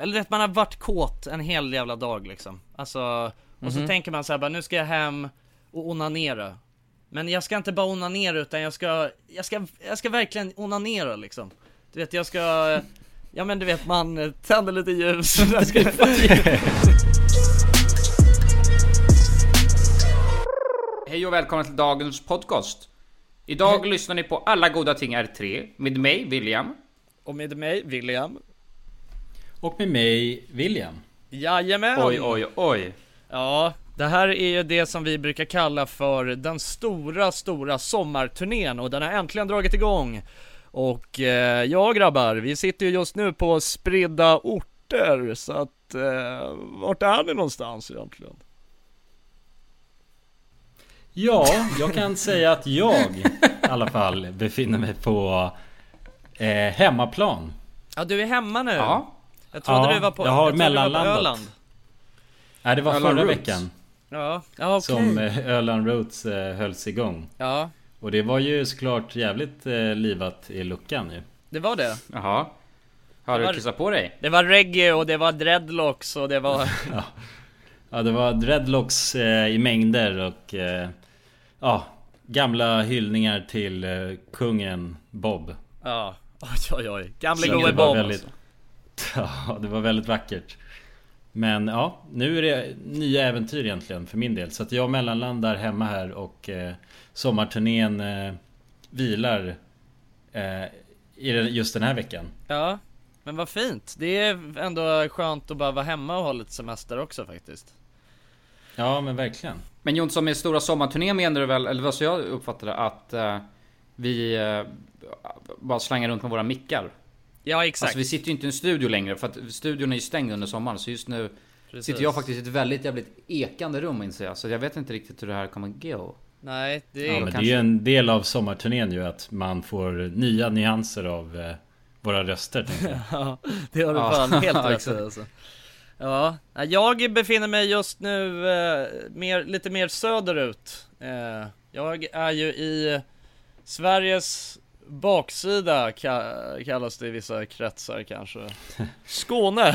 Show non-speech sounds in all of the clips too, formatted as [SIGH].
eller att man har varit kåt en hel jävla dag liksom. Alltså, och så Mhm. tänker man så här, bara, nu ska jag hem och onanera. Men jag ska inte bara onanera utan jag ska, jag ska, jag ska verkligen onanera liksom. Du vet, jag ska, ja men du vet man tänder lite ljus. [LAUGHS] Hej och välkomna till dagens podcast. Idag lyssnar ni på Alla goda ting är tre med mig, William. och med mig, William. Och med mig, William. Jajamän! Oj, oj, oj. Ja, det här är ju det som vi brukar kalla för den stora, stora sommarturnén och den har äntligen dragit igång. Och eh, ja grabbar, vi sitter ju just nu på spridda orter så att eh, vart är ni någonstans egentligen? Ja, jag kan säga att jag i alla fall befinner mig på eh, hemmaplan. Ja du är hemma nu. Ja. Jag trodde Ja, du var på, jag har du var på mellanlandat. Öland. Nej, det var Öland förra Roots. veckan Ja, ja okej. som eh, Öland Roots eh, hölls igång. Ja, Och det var ju såklart jävligt eh, livat i luckan ju. det var det. Jaha. Har Det var- du kissat på dig? Det var reggae och det var dreadlocks och det var... [LAUGHS] Ja, det var dreadlocks i mängder och ja, gamla hyllningar till kungen Bob. Ja, oj oj oj. Gamle gode Bob väldigt, alltså. [LAUGHS] Ja, det var väldigt vackert. Men ja, nu är det nya äventyr egentligen för min del. Så att jag mellanlandar hemma här och eh, sommarturnén eh, vilar eh, i den- just den här veckan. Ja, men vad fint. Det är ändå skönt att bara vara hemma och ha lite semester också faktiskt. Ja, men verkligen. Men Jonsson, med stora sommarturnén menar du väl, eller vad så jag uppfattade att eh, vi eh, bara slangar runt med våra mickar? Ja, exakt. Alltså vi sitter ju inte i en studio längre för att studion är ju stängd under sommaren så just nu Precis. sitter jag faktiskt i ett väldigt jävligt ekande rum inser jag. Så jag vet inte riktigt hur det här kommer gå. Nej, det Ja, är... men det är kanske. ju en del av sommarturnén ju att man får nya nyanser av eh, våra röster. [LAUGHS] Ja, det har du Ja, fan helt rätt i [LAUGHS] alltså. Ja, jag befinner mig just nu eh, mer, lite mer söderut. Eh, jag är ju i Sveriges baksida ka- kallas det i vissa kretsar kanske. [LAUGHS] Skåne!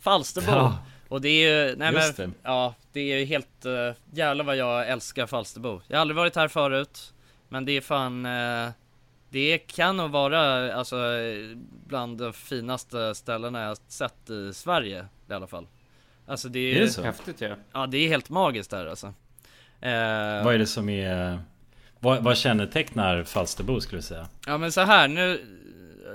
Falsterbo! Ja. Och det är ju, nej Just men, det. ja det är ju helt, uh, jävlar vad jag älskar Falsterbo. Jag har aldrig varit här förut, men det är fan, eh, det kan nog vara alltså eh, bland de finaste ställena jag sett i Sverige i alla fall. Alltså det är, Är det så? Häftigt ja. ja det är helt magiskt där alltså. Eh, Vad är det som är... Vad, vad kännetecknar Falsterbo skulle du säga? Ja men så här nu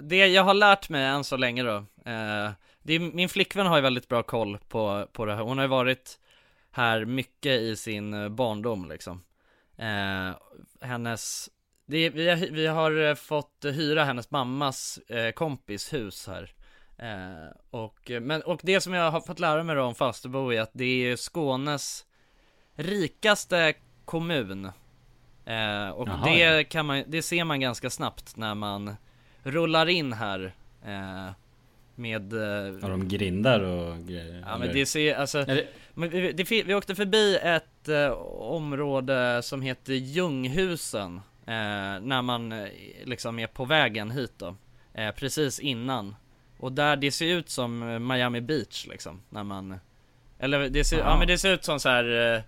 Det jag har lärt mig än så länge då eh, det är, Min flickvän har ju väldigt bra koll på, på det här. Hon har ju varit här mycket i sin eh, barndom liksom. Eh, Hennes det, vi, har, vi har eh, fått hyra hennes mammas eh, kompis hus här. Eh, och, eh, men, och det som jag har fått lära mig då om Falsterbo är att det är Skånes rikaste kommun. Eh, och Jaha, det ja. kan man, det ser man ganska snabbt när man rullar in här eh, Med, eh, Har de grindar och grejer? ja men det ser, alltså det, men vi, det, vi åkte förbi ett eh, område som heter Ljunghusen eh, När man eh, liksom är på vägen hit då eh, Precis innan Och där det ser ut som Miami Beach liksom När man Eller det ser, ja Aha. men det ser ut som så här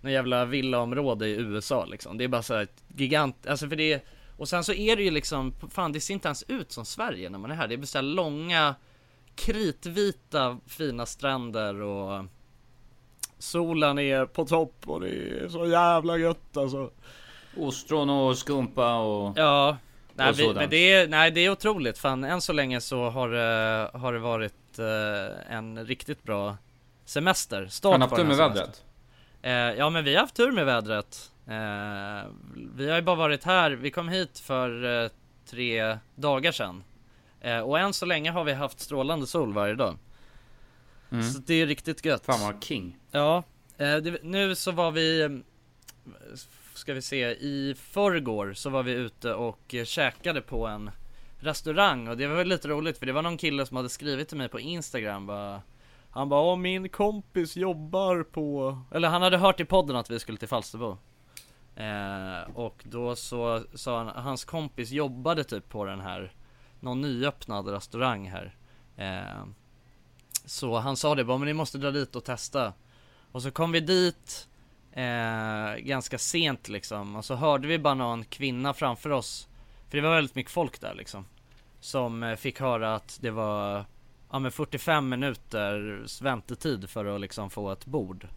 Någon jävla villaområde i USA liksom. Det är bara så här gigant, alltså för det Och sen så är det ju liksom, fan det ser inte ens ut som Sverige när man är här. Det är bara så långa Kritvita fina stränder och Solen är på topp och det är så jävla gött alltså. Ostron och skumpa och... Ja. Nej, Och vi, men det är, nej det är otroligt. Fan än så länge så har har det varit eh, en riktigt bra semester. Start på den med här semestern. Eh, ja men vi har haft tur med vädret. Eh, Vi har ju bara varit här, vi kom hit för eh, tre dagar sedan. Eh, Och än så länge har vi haft strålande sol varje dag. Mm. Så det är riktigt gött. Fan vad king. Ja, eh, det, nu så var vi Ska vi se, i förrgår så var vi ute och käkade på en restaurang. Och det var väl lite roligt för det var någon kille som hade skrivit till mig på Instagram bara han bara Åh, min kompis jobbar på Eller han hade hört i podden att vi skulle till Falsterbo. Eh, Och då så sa han, hans kompis jobbade typ på den här Någon nyöppnad restaurang här. Eh, Så han sa det bara, men ni måste dra dit och testa. Och så kom vi dit eh, Ganska sent liksom. Och så hörde vi bara någon kvinna framför oss. För det var väldigt mycket folk där liksom. Som eh, fick höra att det var Ja men 45 minuters väntetid för att liksom få ett bord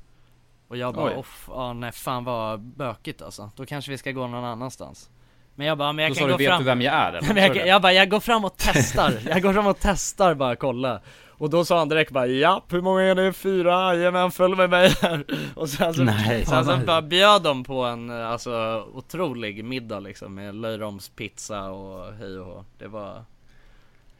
Och jag bara, off, ja nej fan vad bökigt alltså Då kanske vi ska gå någon annanstans Men jag bara, men jag Då kan sa du, gå vet fram du vem jag är eller? [LAUGHS] jag, jag bara, jag går fram och testar, jag går fram och testar bara kolla Och då sa han direkt bara, ja hur många är det? Fyra? Jajamän, följ med mig här [LAUGHS] Och sen så, Nej. sen så bara bjöd de på en alltså otrolig middag liksom med löjromspizza och hej och hå. Det var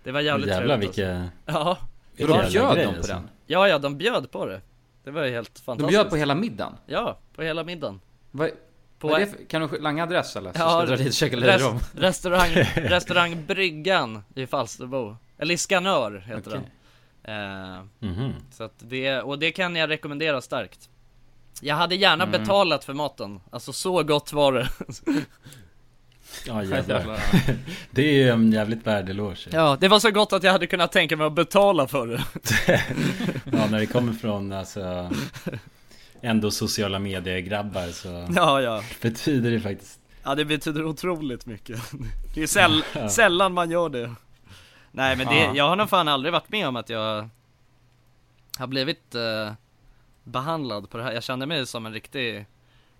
Det var jävligt Jävlar trevligt vilka... alltså. Ja, För de jävla bjöd dem på alltså. den? ja ja de bjöd på det Det var ju helt De fantastiskt bjöd på hela middagen? Ja, på hela middagen Vad, På vad är det för, kan du langa adress eller? Så Ja, ska jag dra dit och käka Rest, löjrom? restaurang, [LAUGHS] restaurang Bryggan i Falsterbo Eller i Skanör heter Okej. den eh, Mhm. Så att det, och det kan jag rekommendera starkt Jag hade gärna Mm. betalat för maten, alltså så gott var det [LAUGHS] [LAUGHS] Ja jävlar. [LAUGHS] Det är ju en jävligt värd eloge. Ja, det var så gott att jag hade kunnat tänka mig att betala för det. [LAUGHS] Ja, när det kommer från alltså ändå sociala medier-grabbar så Ja, ja. betyder det faktiskt Ja det betyder otroligt mycket. Det är säll, sällan man gör det. Nej men det, Ja. jag har nog fan aldrig varit med om att jag Har blivit eh, Behandlad på det här, jag kände mig som en riktig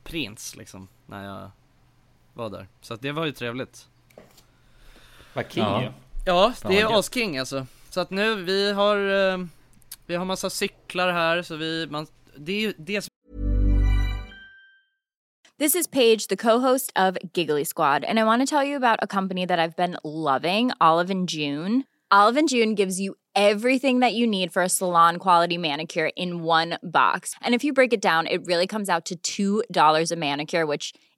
Prins liksom, när jag Var där, så att det var ju trevligt Vad king Ja. ju. Ja, det är asking alltså Så att nu, vi har eh, Vi har massa cyklar här så vi, man Det är ju det som This is Paige, the co-host of Giggly Squad, and I want to tell you about a company that I've been loving, Olive and June. Olive and June gives you everything that you need for a salon quality manicure in one box. And if you break it down, it really comes out to $2 a manicure, which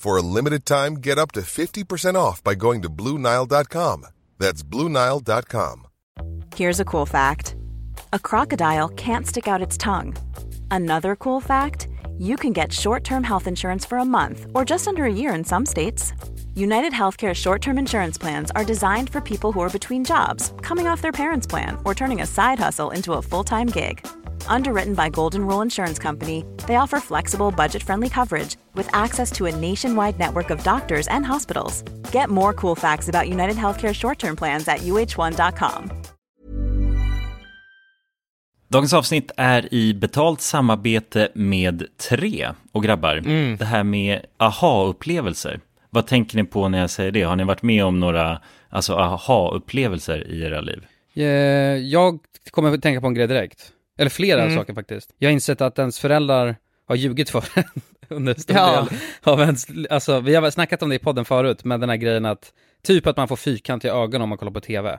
For a limited time, get up to 50% off by going to BlueNile.com. That's BlueNile.com. Here's a cool fact a crocodile can't stick out its tongue. Another cool fact you can get short term health insurance for a month or just under a year in some states. United Healthcare short term insurance plans are designed for people who are between jobs, coming off their parents' plan, or turning a side hustle into a full time gig. Underwritten by Golden Rule Insurance Company, they offer flexible, budget friendly coverage with access to a nationwide network of doctors and hospitals. Get more cool facts about United Healthcare short term plans at uh1.com. Dagens avsnitt är i betalt samarbete med Tre. Och grabbar, det här med aha-upplevelser. Vad tänker ni på när jag säger det? Har ni varit med om några alltså, aha-upplevelser i era liv? Eh, Jag kommer att tänka på en grej direkt. Eller flera Mm. saker faktiskt. Jag har insett att ens föräldrar har ljugit för [LAUGHS] en under stor Ja. del av ens, alltså vi har snackat om det i podden förut, men den här grejen att, typ att man får fyrkantiga ögon om man kollar på TV.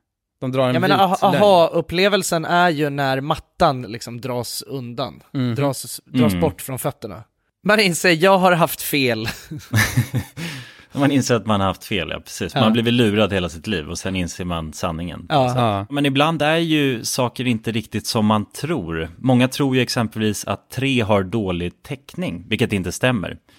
De drar en Jag menar, aha-upplevelsen är ju när mattan liksom dras undan, Mhm. dras, dras Mm. bort från fötterna. Man inser, jag har haft fel. [LAUGHS] Man inser att man har haft fel, ja precis. Man Ja. har blivit lurad hela sitt liv och sen inser man sanningen. Ja. Ja. Men ibland är ju saker inte riktigt som man tror. Många tror ju exempelvis att tre har dålig täckning, vilket inte stämmer.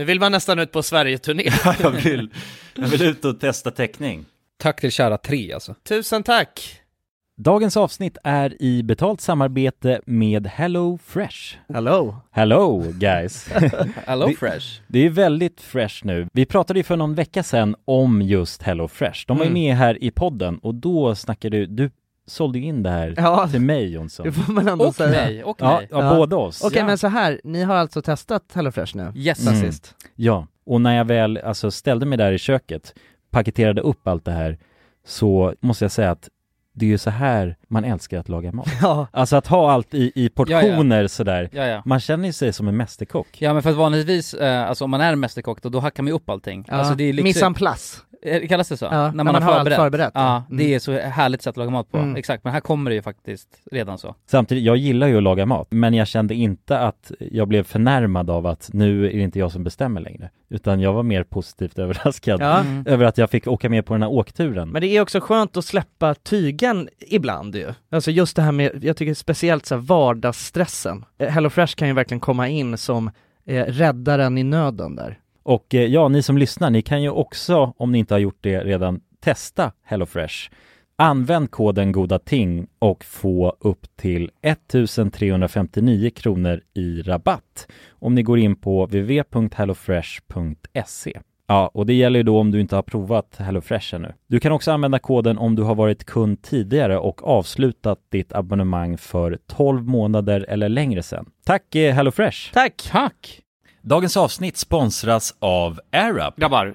Nu vill man nästan ut på Sverige-turné. [LAUGHS] jag, vill, jag vill ut och testa täckning. Tack till kära tre alltså. Tusen tack! Dagens avsnitt är i betalt samarbete med Hello Fresh. Hello! Hello guys! [LAUGHS] Hello Det- Fresh. Det är väldigt fresh nu. Vi pratade ju för någon vecka sedan om just Hello Fresh. De var ju Mm. med här i podden och då snackade du, du sålde ju in det här Ja, till mig Jonsson. det får man ändå Och säga. mig, och Ja, mig. ja, Ja. båda oss. Okej ja. men så här, ni har alltså testat HelloFresh nu? Yes. Mm. sist? Ja, och när jag väl alltså, ställde mig där i köket, paketerade upp allt det här, så måste jag säga att det är ju så här man älskar att laga mat. [LAUGHS] Ja. Alltså att ha allt i, i portioner sådär. Ja, ja. Man känner ju sig som en mästerkock. Ja men för att vanligtvis, eh, alltså om man är mästerkock då, då hackar man ju upp allting. ja. Alltså det är liksom, Mise en place. Eh, Kallas det så? Ja, när man, har förberett. allt förberett. Ja, Mm. det är så härligt sätt att laga mat på. Mm. Exakt, men här kommer det ju faktiskt redan så. Samtidigt, jag gillar ju att laga mat, men jag kände inte att jag blev förnärmad av att nu är det inte jag som bestämmer längre. Utan jag var mer positivt [LAUGHS] överraskad Ja. Mm. över att jag fick åka med på den här åkturen. Men det är också skönt att släppa tygen ibland ju. Alltså just det här med, jag tycker speciellt så här vardagsstressen. Eh, HelloFresh kan ju verkligen komma in som eh, räddaren i nöden där. Och eh, ja, ni som lyssnar, ni kan ju också, om ni inte har gjort det redan, testa HelloFresh. Använd koden goda ting och få upp till 1359 kronor i rabatt om ni går in på www.hellofresh.se. Ja, och det gäller ju då om du inte har provat HelloFresh ännu. Du kan också använda koden om du har varit kund tidigare och avslutat ditt abonnemang för 12 månader eller längre sedan. Tack eh, HelloFresh! Tack! Tack! Dagens avsnitt sponsras av AirUp. Grabbar,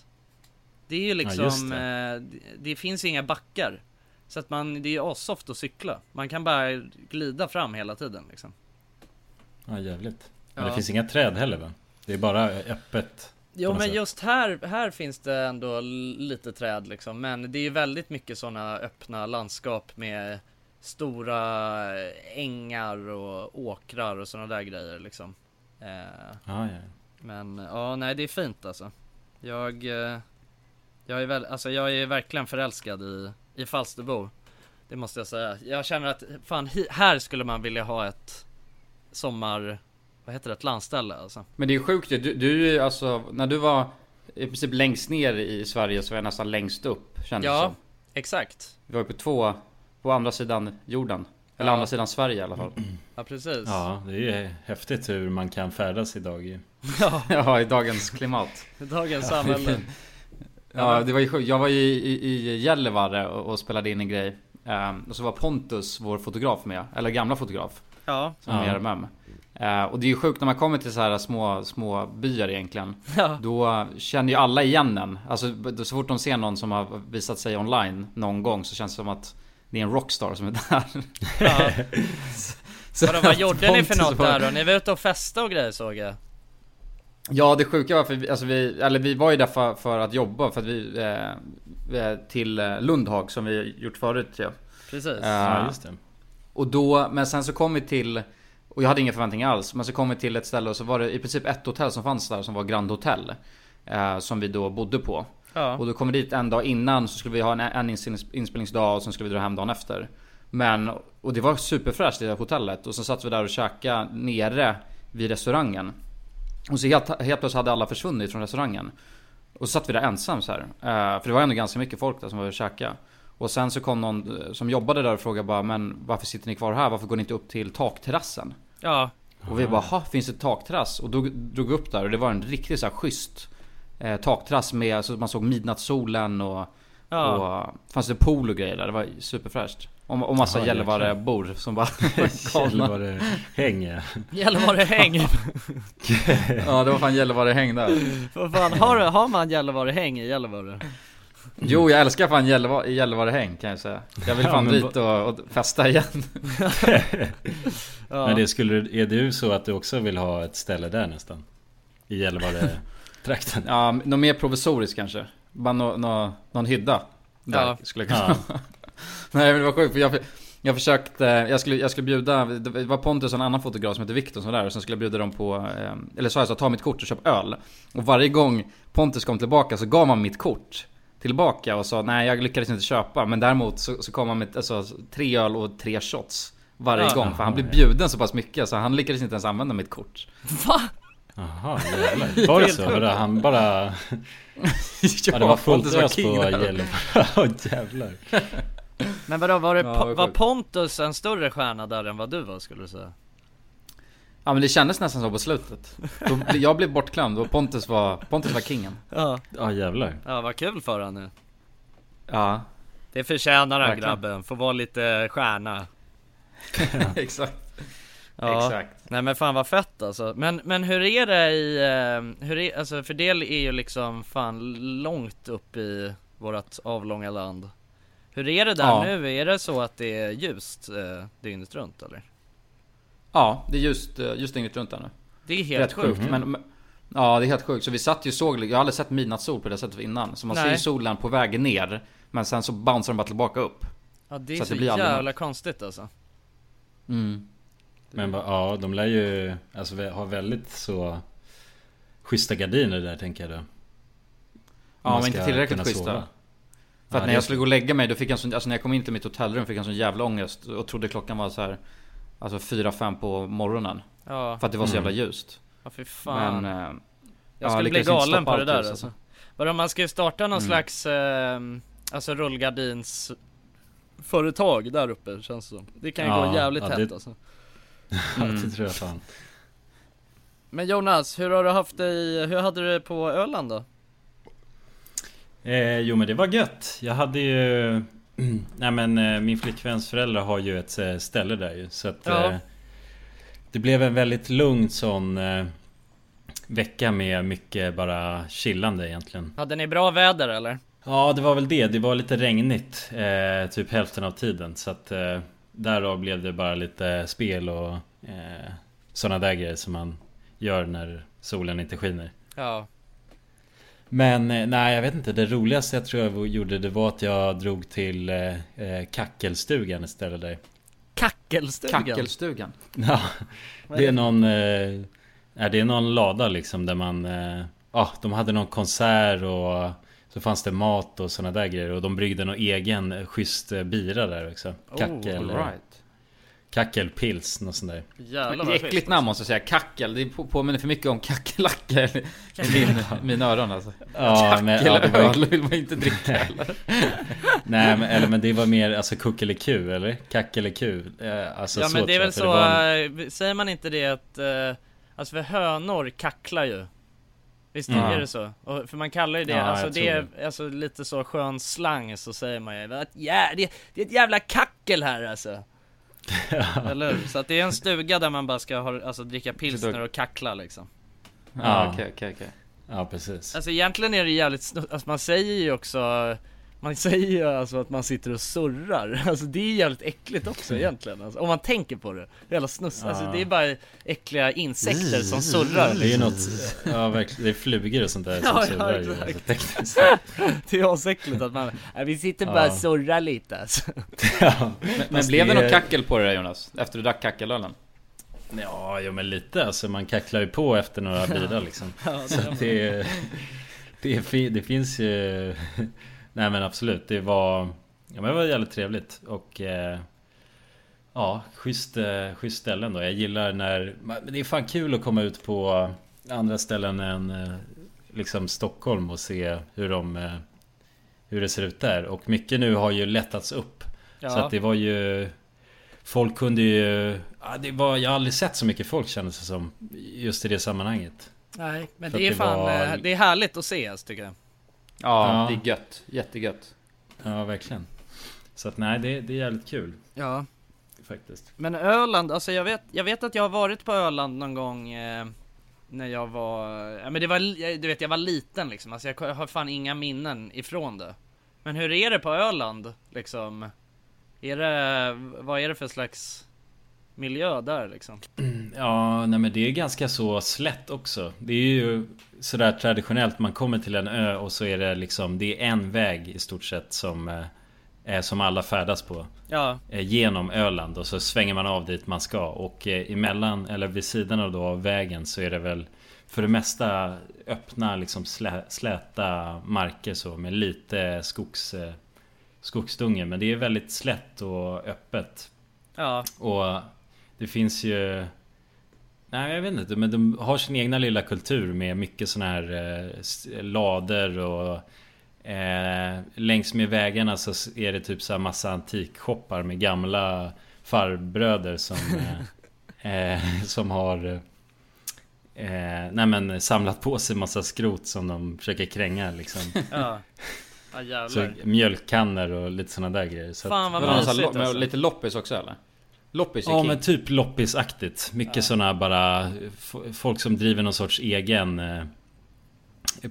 Det är ju liksom, just det. det. det, finns inga backar. Så att man, det är ju assoft att cykla. Man kan bara glida fram hela tiden liksom. Ja, jävligt. Men Ja. det finns inga träd heller va? Det är bara öppet. Jo men sätt. just här, här finns det ändå lite träd liksom. Men det är ju väldigt mycket sådana öppna landskap med stora ängar och åkrar och sådana där grejer liksom. Eh, Ja, ja. men ja, nej det är fint alltså. Jag, eh, jag är väl, alltså jag är verkligen förälskad i, i Falsterbo. Det måste jag säga. Jag känner att fan, här skulle man vilja ha ett sommar, vad heter det, ett landställe alltså. Men det är sjukt ju. du, du alltså, när du var i princip längst ner i Sverige så var jag nästan längst upp kändes det Ja, som. exakt. Vi var ju på två, på andra sidan jorden. Eller Ja. andra sidan Sverige i alla fall. [CLEARS THROAT] Ja precis. ja, det är ju häftigt hur man kan färdas idag ju. [LAUGHS] Ja, ja, i dagens klimat. dagens samhälle. [LAUGHS] Ja, det var ju sjukt. Jag var ju i, i, i Gällivare och, och spelade in en grej. Ehm, och så var Pontus, vår fotograf med. Eller gamla fotograf. Ja, Som är Ja. RMM. Eh, och det är ju sjukt när man kommer till så här små, små byar egentligen. [LAUGHS] ja, Då känner ju alla igen en. Alltså så fort de ser någon som har visat sig online någon gång så känns det som att det är en rockstar som är [LAUGHS] där. ja. [LAUGHS] Så Vadå, vad gjorde ni för något var- där då? Ni var ute och festade och grejer såg jag Ja det sjuka var för vi, alltså vi, eller vi var ju där för, för att jobba för att vi, eh, till eh, Lundhag som vi gjort förut ja. Precis. Eh, Ja just det. Och då, men sen så kom vi till Och jag hade inga förväntningar alls Men så kom vi till ett ställe och så var det i princip ett hotell som fanns där som var Grand Hotel eh, Som vi då bodde på. Ja, Och då kom vi dit en dag innan så skulle vi ha en, en inspelnings- inspelningsdag och sen skulle vi dra hem dagen efter. Men, och det var superfräscht i det hotellet. Och så satt vi där och käkade nere vid restaurangen Och så helt, helt plötsligt hade alla försvunnit från restaurangen Och så satt vi där ensam så här. Eh, För det var ändå ganska mycket folk där som var och käkade Och sen så kom någon eh, som jobbade där och frågade bara Men varför sitter ni kvar här? Varför går ni inte upp till takterrassen? ja, Och vi bara, ha finns det takterrass? Och då drog vi upp där och det var en riktigt så här schysst eh, takterrass med, så man såg midnattssolen och, ja. och fanns det pool och grejer där. Det var superfräscht. Och, och massa Ja, Gällivare-bor som bara [LAUGHS] [LAUGHS] galna. Gällivare häng ja. Gällivare häng [LAUGHS] Ja det var fan Gällivare-häng där. Vad fan, har, har man Gällivare häng i Gällivare? Jo jag älskar fan Gällivare- Gällivare-häng kan jag säga. Jag vill Ja, fan men dit och, och festa igen. Ja. Men det skulle, är det ju så att du också vill ha ett ställe där nästan? I Gällivare-trakten? Ja, något mer provisoriskt kanske. Bara nå, nå, någon hydda. Där Ja. skulle jag kunna. [LAUGHS] Nej men det var sjukt för jag, jag försökte, jag skulle, jag skulle bjuda, det var Pontus och en annan fotograf som heter Viktor som var där och sen skulle jag bjuda dem på, eh, eller så jag sa ta mitt kort och köp öl. Och varje gång Pontus kom tillbaka så gav man mitt kort tillbaka och sa nej jag lyckades inte köpa. Men däremot så, så kom han med alltså, tre öl och tre shots. Varje Ja. gång, för han blev bjuden så pass mycket så han lyckades inte ens använda mitt kort. Va? Jaha jävlar. Var det så? Var det han bara... [LAUGHS] Ja det var fullt ös på. Gällivare. [LAUGHS] Ja jävlar. Men vadå, var, det Ja, var. Pontus en större stjärna där än vad du var skulle du säga? Ja men det kändes nästan så på slutet. Då, jag blev bortglömd och Pontus var, Pontus var kingen. Ja, Ja jävlar. ja vad kul för han nu Ja, Det förtjänar han grabben, får vara lite stjärna [LAUGHS] exakt. Ja. Exakt. Nej men fan vad fett alltså. Men, men hur är det i, eh, hur är, alltså för det är ju liksom fan långt upp i vårat avlånga land. Hur är det där Ja. nu? Är det så att det är ljust eh, dygnet runt eller? Ja, det är just, eh, just dygnet runt där nu. Det är helt Rätt sjukt. sjukt. Men, men, ja det är helt sjukt. Så vi satt ju såg, jag har aldrig sett midnattssol på det sättet innan. Så man ser Nej. ju solen på väg ner. Men sen så bouncear den bara tillbaka upp. Ja det är Så så, det blir aldrig jävla konstigt alltså. Mm. Men ja, de lär ju alltså, ha väldigt så schyssta gardiner där tänker jag då. Ja men inte tillräckligt schyssta. sova. För att Ja, när jag skulle gå och lägga mig då fick jag sån, alltså när jag kom in till mitt hotellrum fick jag en sån jävla ångest. Och trodde klockan var så här Alltså 4-5 på morgonen. Ja, För att det var så Mm. jävla ljust. ja fy fan. Men... eh, jag ja, skulle bli lyckades inte galen på det där ljus, alltså. Vadå man ska ju starta någon Mm. slags, eh, alltså rullgardins företag där uppe känns det som. Det kan ju Ja, gå jävligt ja, hett det- alltså. [LAUGHS] Ja, Mm. det tror jag fan. Men Jonas, hur har du haft det i, hur hade du det på Öland då? Eh, jo men det var gött. Jag hade ju... [CLEARS THROAT] Nej men eh, min flickväns föräldrar har ju ett eh, ställe där ju. Så att... Ja. Eh, det blev en väldigt lugn sån... Eh, vecka med mycket bara chillande egentligen. Hade ni bra väder eller? Ja det var väl det. Det var lite regnigt. Eh, typ hälften av tiden. Så att... Eh, därav blev det bara lite spel och... Eh, sådana där grejer som man gör när solen inte skiner. Ja. Men eh, nej jag vet inte, det roligaste jag tror jag gjorde det var att jag drog till eh, eh, Kackelstugan istället där Kackelstugan? Kackelstugan. [LAUGHS] Ja, Vad det är någon eh, är det är någon lada liksom där man eh, Ja, de hade någon konsert och Så fanns det mat och sådana där grejer och de bryggde någon egen eh, schysst eh, bira där också Oh, Kackel All right. Kackelpils, något sånt där Jävlar Det vad är äckligt namn måste jag säga, kackel. Det på- påminner för mycket om kackerlackor i min, mina öron alltså. Ja, men, ja, det var, Kackelöl vill man inte dricka [LAUGHS] heller. Nej men, eller, men det var mer alltså kuckeliku eller? Kackeliku eh, Alltså Ja men det är väl så, en- eh, säger man inte det att, eh, alltså för hönor kacklar ju Visst Mm. är det så? Och, för man kallar ju det, Ja, alltså det är tror alltså lite så skön slang så säger man ju att ja, det, det är ett jävla kackel här alltså [LAUGHS] Eller hur? Så att det är en stuga där man bara ska ha, alltså dricka pilsner och kackla liksom Ja, okej, okej, okej. Ja precis Alltså egentligen är det jävligt snu- alltså man säger ju också Man säger ju alltså att man sitter och surrar, [LAUGHS] alltså det är jävligt äckligt också egentligen alltså, Om man tänker på det, snuss, alltså Ja. det är bara äckliga insekter som surrar Det är ju något, ja verkligen, det är flugor och sånt där [LAUGHS] som Ja, ja, surrar ju exakt. alltså, tekniskt. [LAUGHS] Det är asäckligt att man, "Ja, vi sitter bara och Ja. surrar lite alltså. ja. Men Fast blev det något kackel på det där Jonas? Efter du drack kackelölen? Ja, jo men lite alltså, man kacklar ju på efter några bilar liksom Ja, det Så det, det, det finns ju Nej men absolut, det var Ja men det var jävligt trevligt och eh, Ja, schysst, eh, schysst ställen då. Jag gillar när men Det är fan kul att komma ut på andra ställen än eh, Liksom Stockholm och se hur de eh, Hur det ser ut där. Och mycket nu har ju lättats upp. Ja. Så att det var ju Folk kunde ju ja, det var, Jag har aldrig sett så mycket folk kändes det som Just i det sammanhanget. Nej, men det är det fan, var- eh, det är härligt att se alltså, tycker jag Ja, Ja. det är gött. Jättegött. Ja verkligen Så att nej det, det är jävligt kul Ja Faktiskt Men Öland, alltså jag vet, jag vet att jag har varit på Öland någon gång eh, När jag var, ja men det var, li- du vet jag var liten liksom, alltså jag har fan inga minnen ifrån det Men hur är det på Öland liksom? Är det, vad är det för slags miljö där liksom? [CLEARS THROAT] Ja, nej men det är ganska så slätt också. Det är ju sådär traditionellt. Man kommer till en ö och så är det liksom Det är en väg i stort sett som eh, är som alla färdas på. Ja, eh, Genom Öland och så svänger man av dit man ska. Och eh, emellan eller vid sidan av då av vägen så är det väl för det mesta öppna liksom slä, släta marker så med lite skogs, eh, skogsdunge. Men det är väldigt slätt och öppet. ja, Och det finns ju... Nej jag vet inte men de har sin egna lilla kultur med mycket såna här eh, lader och eh, Längs med vägarna så är det typ så här massa antikshoppar med gamla farbröder som [LAUGHS] eh, eh, Som har eh, Nej men samlat på sig massa skrot som de försöker kränga liksom [LAUGHS] ja Ja Så mjölkkannor och lite såna där grejer så Fan vad mysigt alltså. Lite loppis också eller? Loppis är Ja men typ loppisaktigt. Mycket sådana bara Folk som driver någon sorts egen eh,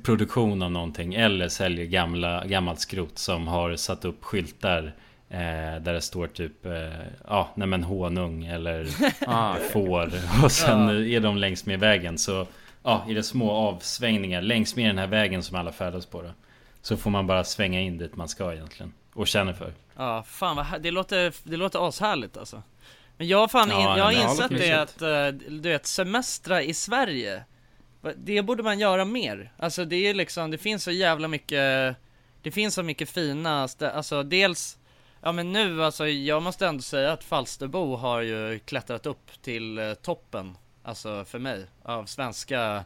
Produktion av någonting Eller säljer gamla, gammalt skrot som har satt upp skyltar eh, Där det står typ eh, Ja nej men honung eller [LAUGHS] Ah, får. Och sen Ja. är de längs med vägen. Så Ja i det små avsvängningar längs med den här vägen som alla färdas på då Så får man bara svänga in dit man ska egentligen Och känner för. Ja, fan vad här- det låter, det låter ashärligt alltså Men jag har fan, Ja, in, jag har insett det att, eh, du vet, semestra i Sverige Det borde man göra mer. Alltså det är liksom, det finns så jävla mycket Det finns så mycket fina, alltså dels Ja men nu alltså, jag måste ändå säga att Falsterbo har ju klättrat upp till eh, toppen Alltså för mig, av svenska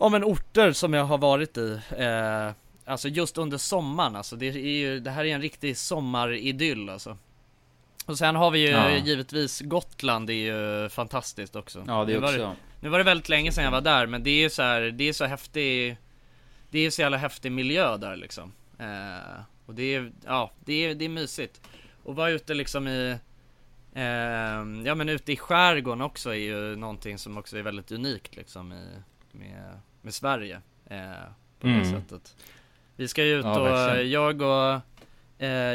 Ja men orter som jag har varit i. Eh, Alltså just under sommaren alltså, det är ju, det här är en riktig sommaridyll alltså Och sen har vi ju Ja. givetvis Gotland är ju fantastiskt också Ja det Nu också. Nu var det väldigt länge sedan jag var där men det är ju så här, det är så häftig Det är så jävla häftig miljö där liksom eh, Och det är, ja det är, det är mysigt Och vara ute liksom i eh, Ja men ute i skärgården också är ju någonting som också är väldigt unikt liksom i Med, med Sverige eh, På det Mm. sättet Vi ska ju ut Ja, och verkligen. jag och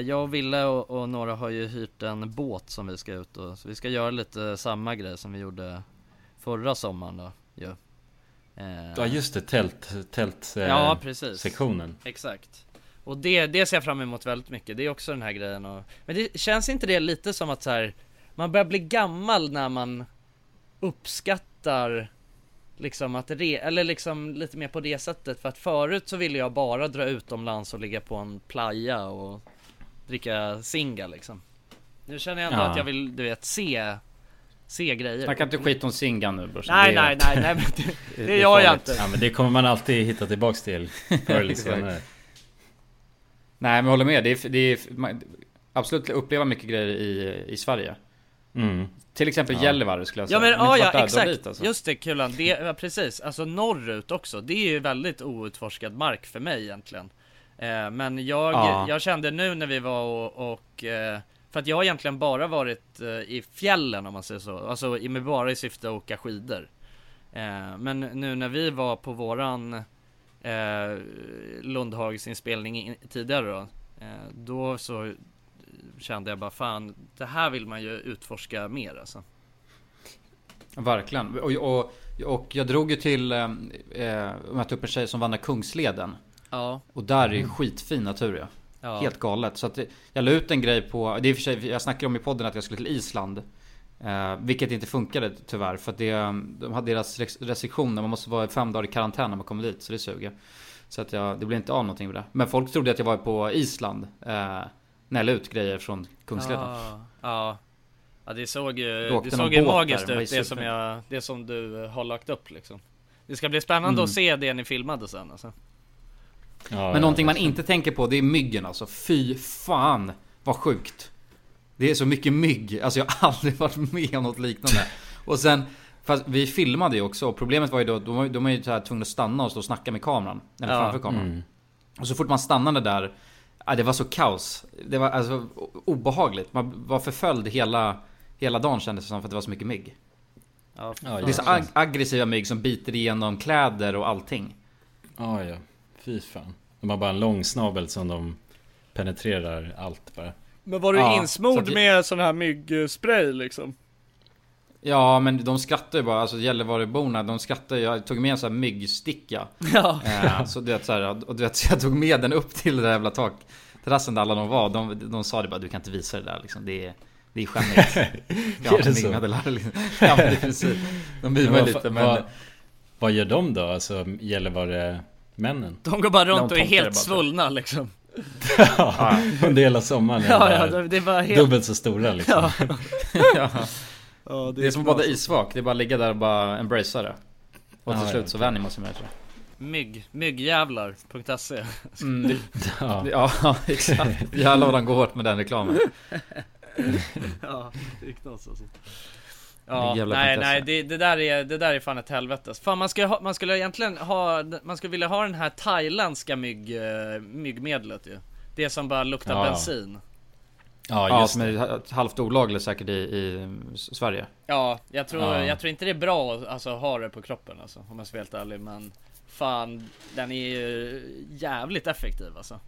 Jag och Ville och, och några har ju hyrt en båt som vi ska ut och Så vi ska göra lite samma grej som vi gjorde Förra sommaren då ju. Eh, Ja just det, tält, tält eh, Ja precis. Sektionen Exakt. Och det, det ser jag fram emot väldigt mycket, det är också den här grejen och Men det känns inte det lite som att så här Man börjar bli gammal när man Uppskattar Liksom att re, eller liksom lite mer på det sättet? För att förut så ville jag bara dra utomlands och ligga på en playa och Dricka singa liksom Nu känner jag ändå Ja. att jag vill, du vet, se Se grejer Snacka inte skit om Singan nu brorsan. Nej nej nej nej men [LAUGHS] det, det det är gör jag inte Ja men det kommer man alltid hitta tillbaks till [LAUGHS] Nej men jag håller med. Det är, det är man, absolut uppleva mycket grejer i, i Sverige. mm. Till exempel Ja. Gällivare skulle jag säga. Ja men ni ja, ja exakt, dit, alltså. just det Kulan, det, ja, precis, alltså norrut också, det är ju väldigt outforskad mark för mig egentligen eh, Men jag, Ja. jag kände nu när vi var och, och eh, för att jag har egentligen bara varit eh, i fjällen om man säger så, alltså i- med bara i syfte att åka skidor Men nu när vi var på våran eh, Lundhags inspelning in, tidigare då. Då så kände jag bara fan, det här vill man ju utforska mer alltså. Verkligen. Och, och, och jag drog ju till, eh, eh, mötte upp en tjej som vandrar Kungsleden. Ja. Och där är ju skitfin natur ja. Ja. Helt galet. Så att det- jag la ut en grej på, det är för sig, jag snackade om i podden att jag skulle till Island. Eh, vilket inte funkade tyvärr. För att det, de hade deras restriktioner. Man måste vara fem dagar i karantän när man kommer dit. Så det suger. Så att jag, det blev inte av någonting med det. Men folk trodde att jag var på Island. Eh, när jag la ut grejer från Kungsleden. Ja, ja. ja det såg ju, det såg ju magiskt det ut det som, jag, det som du har lagt upp liksom. Det ska bli spännande Mm. att se det ni filmade sen alltså. Ja, Men någonting man inte tänker på det är myggen alltså. Fy fan vad sjukt. Det är så mycket mygg. Alltså jag har [LAUGHS] aldrig varit med om något liknande. [LAUGHS] Och sen, fast vi filmade ju också. Och problemet var ju då, de var, de var ju så här tvungna att stanna och stå och snacka med kameran. Eller Ja. framför kameran. Mm. Och så fort man stannade där, ja, det var så kaos. Det var alltså obehagligt. Man var förföljd hela, hela dagen kändes det som för att det var så mycket mygg. Ja, Ja, Det är så ag- aggressiva mygg som biter igenom kläder och allting. Ja, ja. Fy fan. De har bara en lång snabel som de penetrerar allt bara. Men var du Ja, insmord så med sån här myggspray liksom? Ja men de skrattar ju bara, alltså Gällivareborna, de skrattar. Jag tog med en sån här myggsticka. Ja. Eh, så du vet så här, och du vet, så jag tog med den upp till det där jävla takterrassen där alla de var. De, de sa det bara, du kan inte visa det där liksom. Det är, det är skämmigt. [LAUGHS] Ja, Är det så? myggmedel- liksom. [LAUGHS] Ja men i princip. De mimar vad, lite men... vad, vad gör de då? Alltså Gällivare männen? De går bara runt och är helt bara så. svullna liksom. Ja, under hela sommaren är Ja, ja, bara det, det var helt... dubbelt så stora liksom. Ja. [LAUGHS] ja. Det är som att bada isvak, det är bara att ligga där och bara embracea det. Och till Ja, slut ja. så vänjer man sig med det tror Mygg, myggjävlar.se jag. Mm, det, Ja. ja exakt. Jävlar vad de går hårt med den reklamen. [LAUGHS] Ja, det är knas alltså. Ja, nej, nej, det, det, där är, det där är fan ett helvete. Fan, man skulle, ha, man skulle egentligen ha, man skulle vilja ha den här thailändska mygg, eh, myggmedlet ju. Det som bara luktar Ja. bensin. Ja, Ja, just som det. är halvt olagligt säkert i, i Sverige. Ja, jag tror, Ja. jag tror inte det är bra att alltså, ha det på kroppen alltså, om jag ska vara helt ärlig. Men fan, den är ju jävligt effektiv alltså.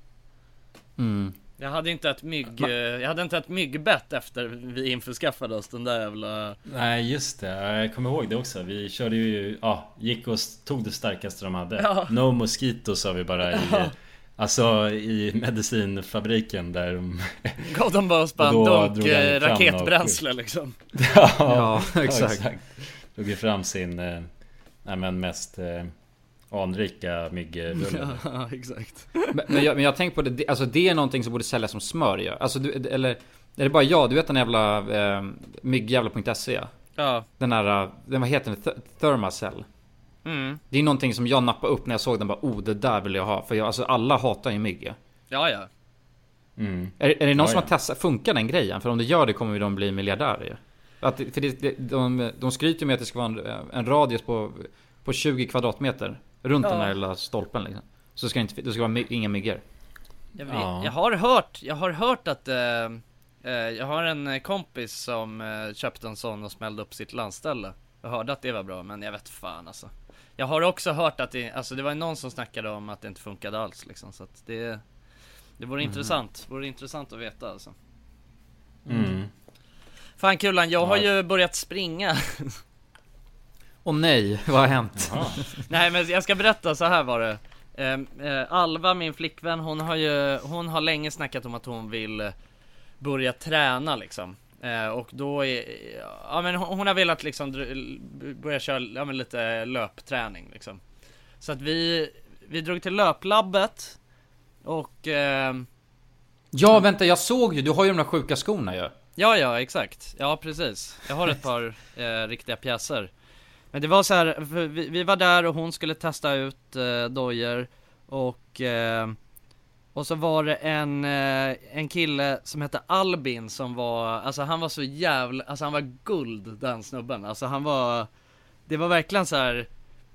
Mm. Jag hade inte ett mygg, eh, jag hade inte ett myggbett efter vi införskaffade oss den där jävla... Nej just det, jag kommer ihåg det också. Vi körde ju, ja, gick och tog det starkaste de hade. Ja. No mosquito sa vi bara i, Alltså i medicinfabriken där de... [LAUGHS] Gav dem bara oss bara en Och då dunk drog han eh, raketbränsle liksom. [LAUGHS] ja, Ja, [LAUGHS] exakt. Drog ju fram sin, eh, nej men mest anrika myggrulle. [LAUGHS] Ja, exakt. Men, men, jag, men jag tänker på det, det, alltså det är någonting som borde säljas som smör ju. Alltså du, eller är det bara jag? Du vet den jävla eh, myggjävla.se? Ja. Den här, eh, den, vad heter den? Th- Thermacell. Mm. Det är någonting som jag nappade upp när jag såg den bara oh det där vill jag ha. För jag, alltså alla hatar ju mygg. Ja, ja. Mm. Är, är det någon Ja, som ja. har testat, funkar den grejen? För om det gör det kommer ju de bli miljardärer. Att, för det, det, de, de skryter ju med att det ska vara en, en radie på, på 20 kvadratmeter. Runt Ja. den här lilla stolpen liksom. Så ska det inte, det ska vara my, inga myggor. Jag, vet, Ja. jag har hört, jag har hört att eh, eh, Jag har en eh, kompis som eh, köpte en sån och smällde upp sitt landställe Jag hörde att det var bra men jag vet fan alltså Jag har också hört att det, alltså det var någon som snackade om att det inte funkade alls liksom så att det Det vore intressant, vore intressant att veta alltså Mm. Fan Kulan, jag har Ja. ju börjat springa [LAUGHS] Och nej, vad har hänt? Jaha. Nej men jag ska berätta, så här var det Ehm, eh, Alva, min flickvän, hon har ju, hon har länge snackat om att hon vill eh, börja träna liksom Eh, Och då är, ja men hon, har velat liksom börja köra, ja men lite löpträning liksom Så att vi, vi drog till löplabbet Och ehm, Ja vänta, jag såg ju, du har ju de där sjuka skorna ju. Ja, ja, exakt. Ja, precis. Jag har ett par eh, riktiga pjäser. Men det var så här, vi, vi var där och hon skulle testa ut eh, dojor och eh, och så var det en, eh, en kille som hette Albin som var, alltså han var så jävla, alltså han var guld den snubben. Alltså han var, det var verkligen så här.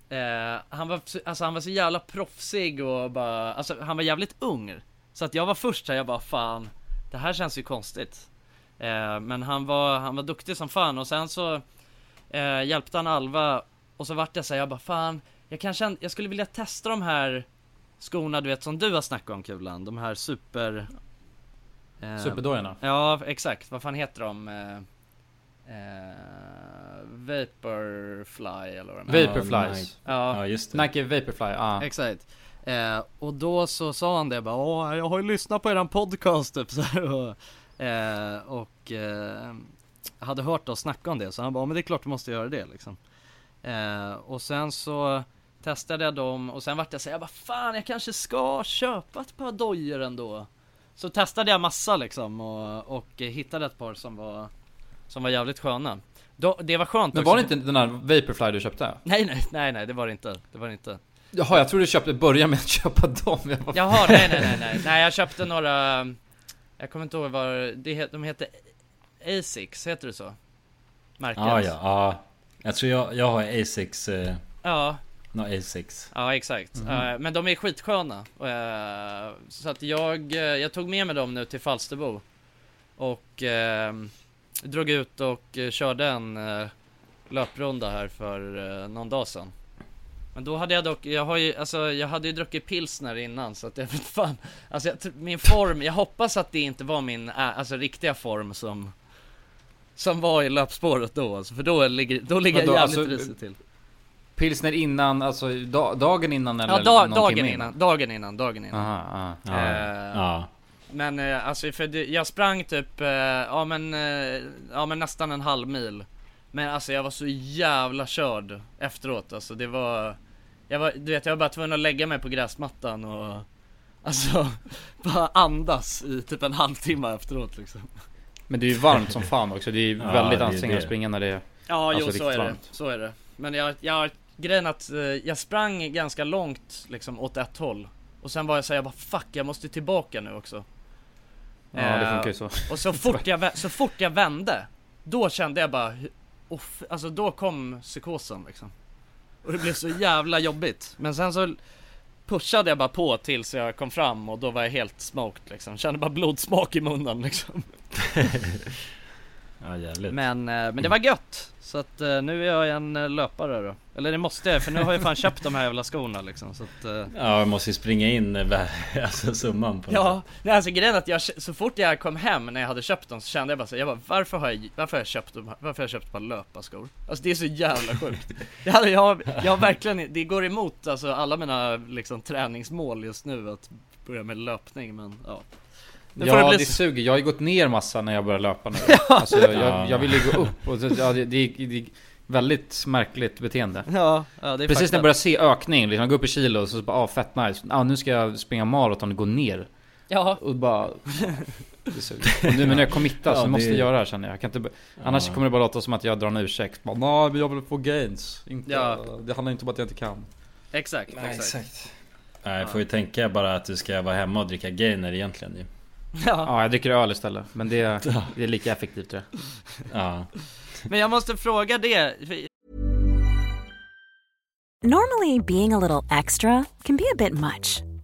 Eh, han var, alltså han var så jävla proffsig och bara, alltså han var jävligt ung. Så att jag var först här, jag bara fan, det här känns ju konstigt. Eh, men han var, han var duktig som fan och sen så eh, hjälpte han Alva och så vart jag såhär, jag bara fan, jag kanske, jag skulle vilja testa de här skorna du vet som du har snackat om Kulan, de här super... eh, Superdojorna. Ja, exakt. Vad fan heter de? Eh, eh, Vaporfly eller vad de heter. Vaporflies. Ja, Ja just det. Nike Vaporfly, ja. exakt. Eh, och då så sa han det bara, Åh, jag har ju lyssnat på eran podcast typ så här, och, eh, och eh, hade hört oss snacka om det, så han bara, "Ja, men det är klart du måste göra det liksom. Eh, och sen så testade jag dem och sen vart jag såhär, jag bara fan jag kanske ska köpa ett par dojor ändå. Så testade jag massa liksom och, och hittade ett par som var Som var jävligt sköna. Då, det var skönt Men också. var det inte den här Vaporfly du köpte? Nej nej nej nej det var det inte. Det var det inte. Jaha, jag trodde du köpte, börja med att köpa dem. Jag bara, Jaha, nej [LAUGHS] nej nej nej, nej jag köpte några Jag kommer inte ihåg vad det de heter Asics, heter det så? Märket? Ja, ja, ja. Jag tror jag, jag har Asics, eh, Ja, no Asics. ja exakt. Eh, men de är skitsköna. Uh, så att jag, eh, jag tog med mig dem nu till Falsterbo. Och eh, drog ut och körde en löprunda här för eh, någon dag sedan. Men då hade jag dock, jag har ju, alltså jag hade ju druckit pilsner innan så att jag vet fan Alltså jag, min form, jag hoppas att det inte var min, alltså riktiga form som Som var i löpspåret då alltså, för då ligger, då ligger jag jävligt alltså, risigt till. Pilsner innan, alltså da, dagen innan eller Ja, da, någon dagen innan, dagen innan, dagen innan. Aha, aha. Ja, Eh, ja. Men eh, alltså för det, jag sprang typ, eh, ja men, eh, ja men nästan en halv mil. Men alltså jag var så jävla körd efteråt alltså det var Jag var, du vet jag var bara tvungen att lägga mig på gräsmattan och Alltså, [LAUGHS] bara andas i typ en halvtimme efteråt liksom Men det är ju varmt som fan också, det är ju [LAUGHS] Ja, väldigt det ansträngande att det. springa när det är Ja, Alltså, jo så är det, varmt. så är det. Men jag, jag, grejen att eh, jag sprang ganska långt liksom åt ett håll. Och sen var jag såhär, jag bara fuck jag måste tillbaka nu också. Ja det Eh, funkar ju så. Och så fort jag, [LAUGHS] så fort jag vände Då kände jag bara off, Alltså då kom psykosen liksom. Och det blev så jävla jobbigt. Men sen så Pushade jag bara på tills jag kom fram och då var jag helt smoked liksom. Kände bara blodsmak i munnen liksom. [LAUGHS] ja jävligt. Men, eh, men det var gött. Så att eh, nu är jag en eh, löpare då. Eller det måste jag för nu har jag fan köpt de här jävla skorna liksom så att, Ja, jag måste ju springa in [LAUGHS] alltså summan på Ja, nej, alltså grejen är att jag, så fort jag kom hem när jag hade köpt dem så kände jag bara så jag bara, varför har jag, varför har jag köpt dem, varför har jag köpt par löparskor? Alltså det är så jävla sjukt. [LAUGHS] Jag, jag, jag verkligen, det går emot alltså alla mina liksom träningsmål just nu att börja med löpning men ja Nu Ja det det, bli så- suger, jag har ju gått ner massa när jag började löpa nu. [LAUGHS] Alltså jag, jag, jag vill ju gå upp och det, ja, det, det, det är väldigt märkligt beteende. Ja, ja det är Precis när jag börjar se ökning, liksom gå upp i kilo och så bara ah, fett nice. Ah, nu ska jag springa maraton och gå ner. Ja, Och bara det suger. Och nu men när jag committar så [LAUGHS] Ja, måste det- jag göra det här känner jag, jag kan inte, Annars kommer det bara låta som att jag drar en ursäkt. Bara, Nej men jag vill få gains. Inte, Ja. Det handlar inte om att jag inte kan. Exakt, exakt. Nej, jag får ju tänka bara att du ska vara hemma och dricka gainer egentligen. ju. [LAUGHS] Ja. Ja jag dricker öl istället, men det, det är lika effektivt tror jag. Ja. [LAUGHS] Men jag måste fråga det, Normally, being a little extra can be a bit much,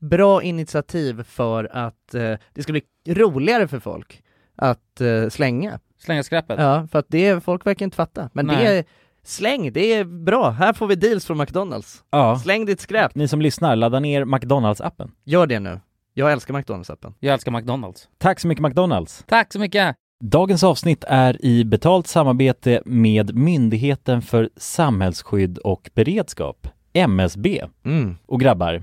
bra initiativ för att eh, det ska bli roligare för folk att eh, slänga. Slänga skräpet. Ja, för att det, folk verkar inte fatta. Men Nej. det är, släng, det är bra. Här får vi deals från McDonalds. Ja. Släng ditt skräp. Ni som lyssnar, ladda ner McDonalds-appen. Gör det nu. Jag älskar McDonalds-appen. Jag älskar McDonalds. Tack så mycket McDonalds! Tack så mycket! Dagens avsnitt är i betalt samarbete med Myndigheten för samhällsskydd och beredskap, MSB. Mm. Och grabbar,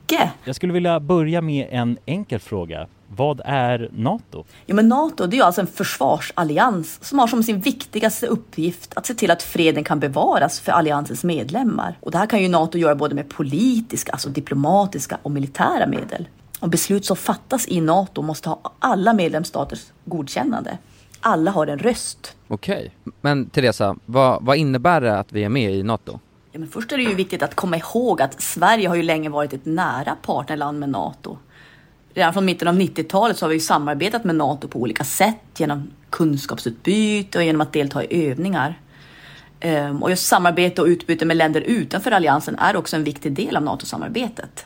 Jag skulle vilja börja med en enkel fråga. Vad är NATO? Ja, men NATO det är alltså en försvarsallians som har som sin viktigaste uppgift att se till att freden kan bevaras för alliansens medlemmar. Och det här kan ju NATO göra både med politiska, alltså diplomatiska och militära medel. Och beslut som fattas i NATO måste ha alla medlemsstaters godkännande. Alla har en röst. Okej. Men Teresa, vad, vad innebär det att vi är med i NATO? Ja, men först är det ju viktigt att komma ihåg att Sverige har ju länge varit ett nära partnerland med NATO. Redan från mitten av 90-talet så har vi ju samarbetat med NATO på olika sätt genom kunskapsutbyte och genom att delta i övningar. Ehm, och just samarbete och utbyte med länder utanför alliansen är också en viktig del av NATO-samarbetet.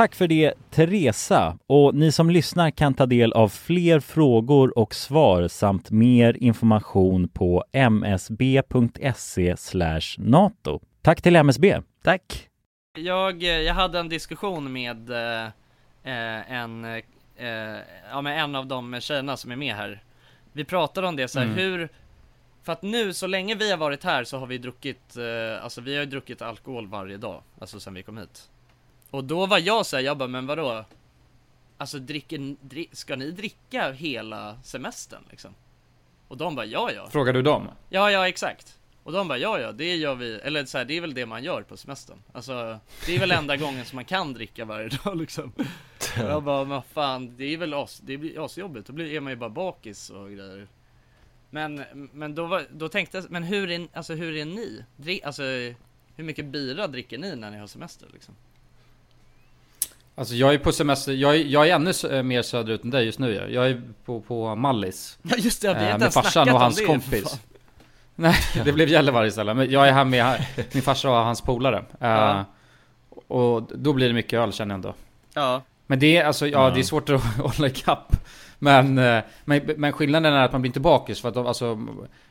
Tack för det Teresa och ni som lyssnar kan ta del av fler frågor och svar samt mer information på msb.se nato. Tack till MSB! Tack! Jag, eh, jag hade en diskussion med eh, eh, en, eh, ja, med en av de tjejerna som är med här. Vi pratade om det så här, Mm. hur För att nu, så länge vi har varit här så har vi druckit, eh, alltså vi har ju druckit alkohol varje dag, alltså sen vi kom hit. Och då var jag så här, jag bara, men vadå? Alltså dricker, dri, ska ni dricka hela semestern liksom? Och de bara, ja ja. Frågar du dem? Ja, ja exakt. Och de bara, ja ja, det gör vi, eller så här, det är väl det man gör på semestern. Alltså, det är väl enda [LAUGHS] gången som man kan dricka varje dag liksom. Och jag bara, men fan, det är väl as, det blir asjobbigt, då blir, är man ju bara bakis och grejer. Men, men då, var, då tänkte jag, men hur är, alltså hur är ni? Dri, alltså, hur mycket bira dricker ni när ni har semester liksom? Alltså jag är på semester, jag är, jag är ännu eh, mer söderut än dig just nu. Jag är på, på Mallis. Ja just det, vi har Eh, inte med farsan och hans kompis. [LAUGHS] Nej, det blev Gällivare istället. Men jag är här med min farsa och hans polare. Ja. Och då blir det mycket öl känner jag ändå. Ja, Men det är alltså, ja Ja. det är svårt att [LAUGHS] hålla ikapp. Men, men, men skillnaden är att man blir inte bakis för att de, alltså,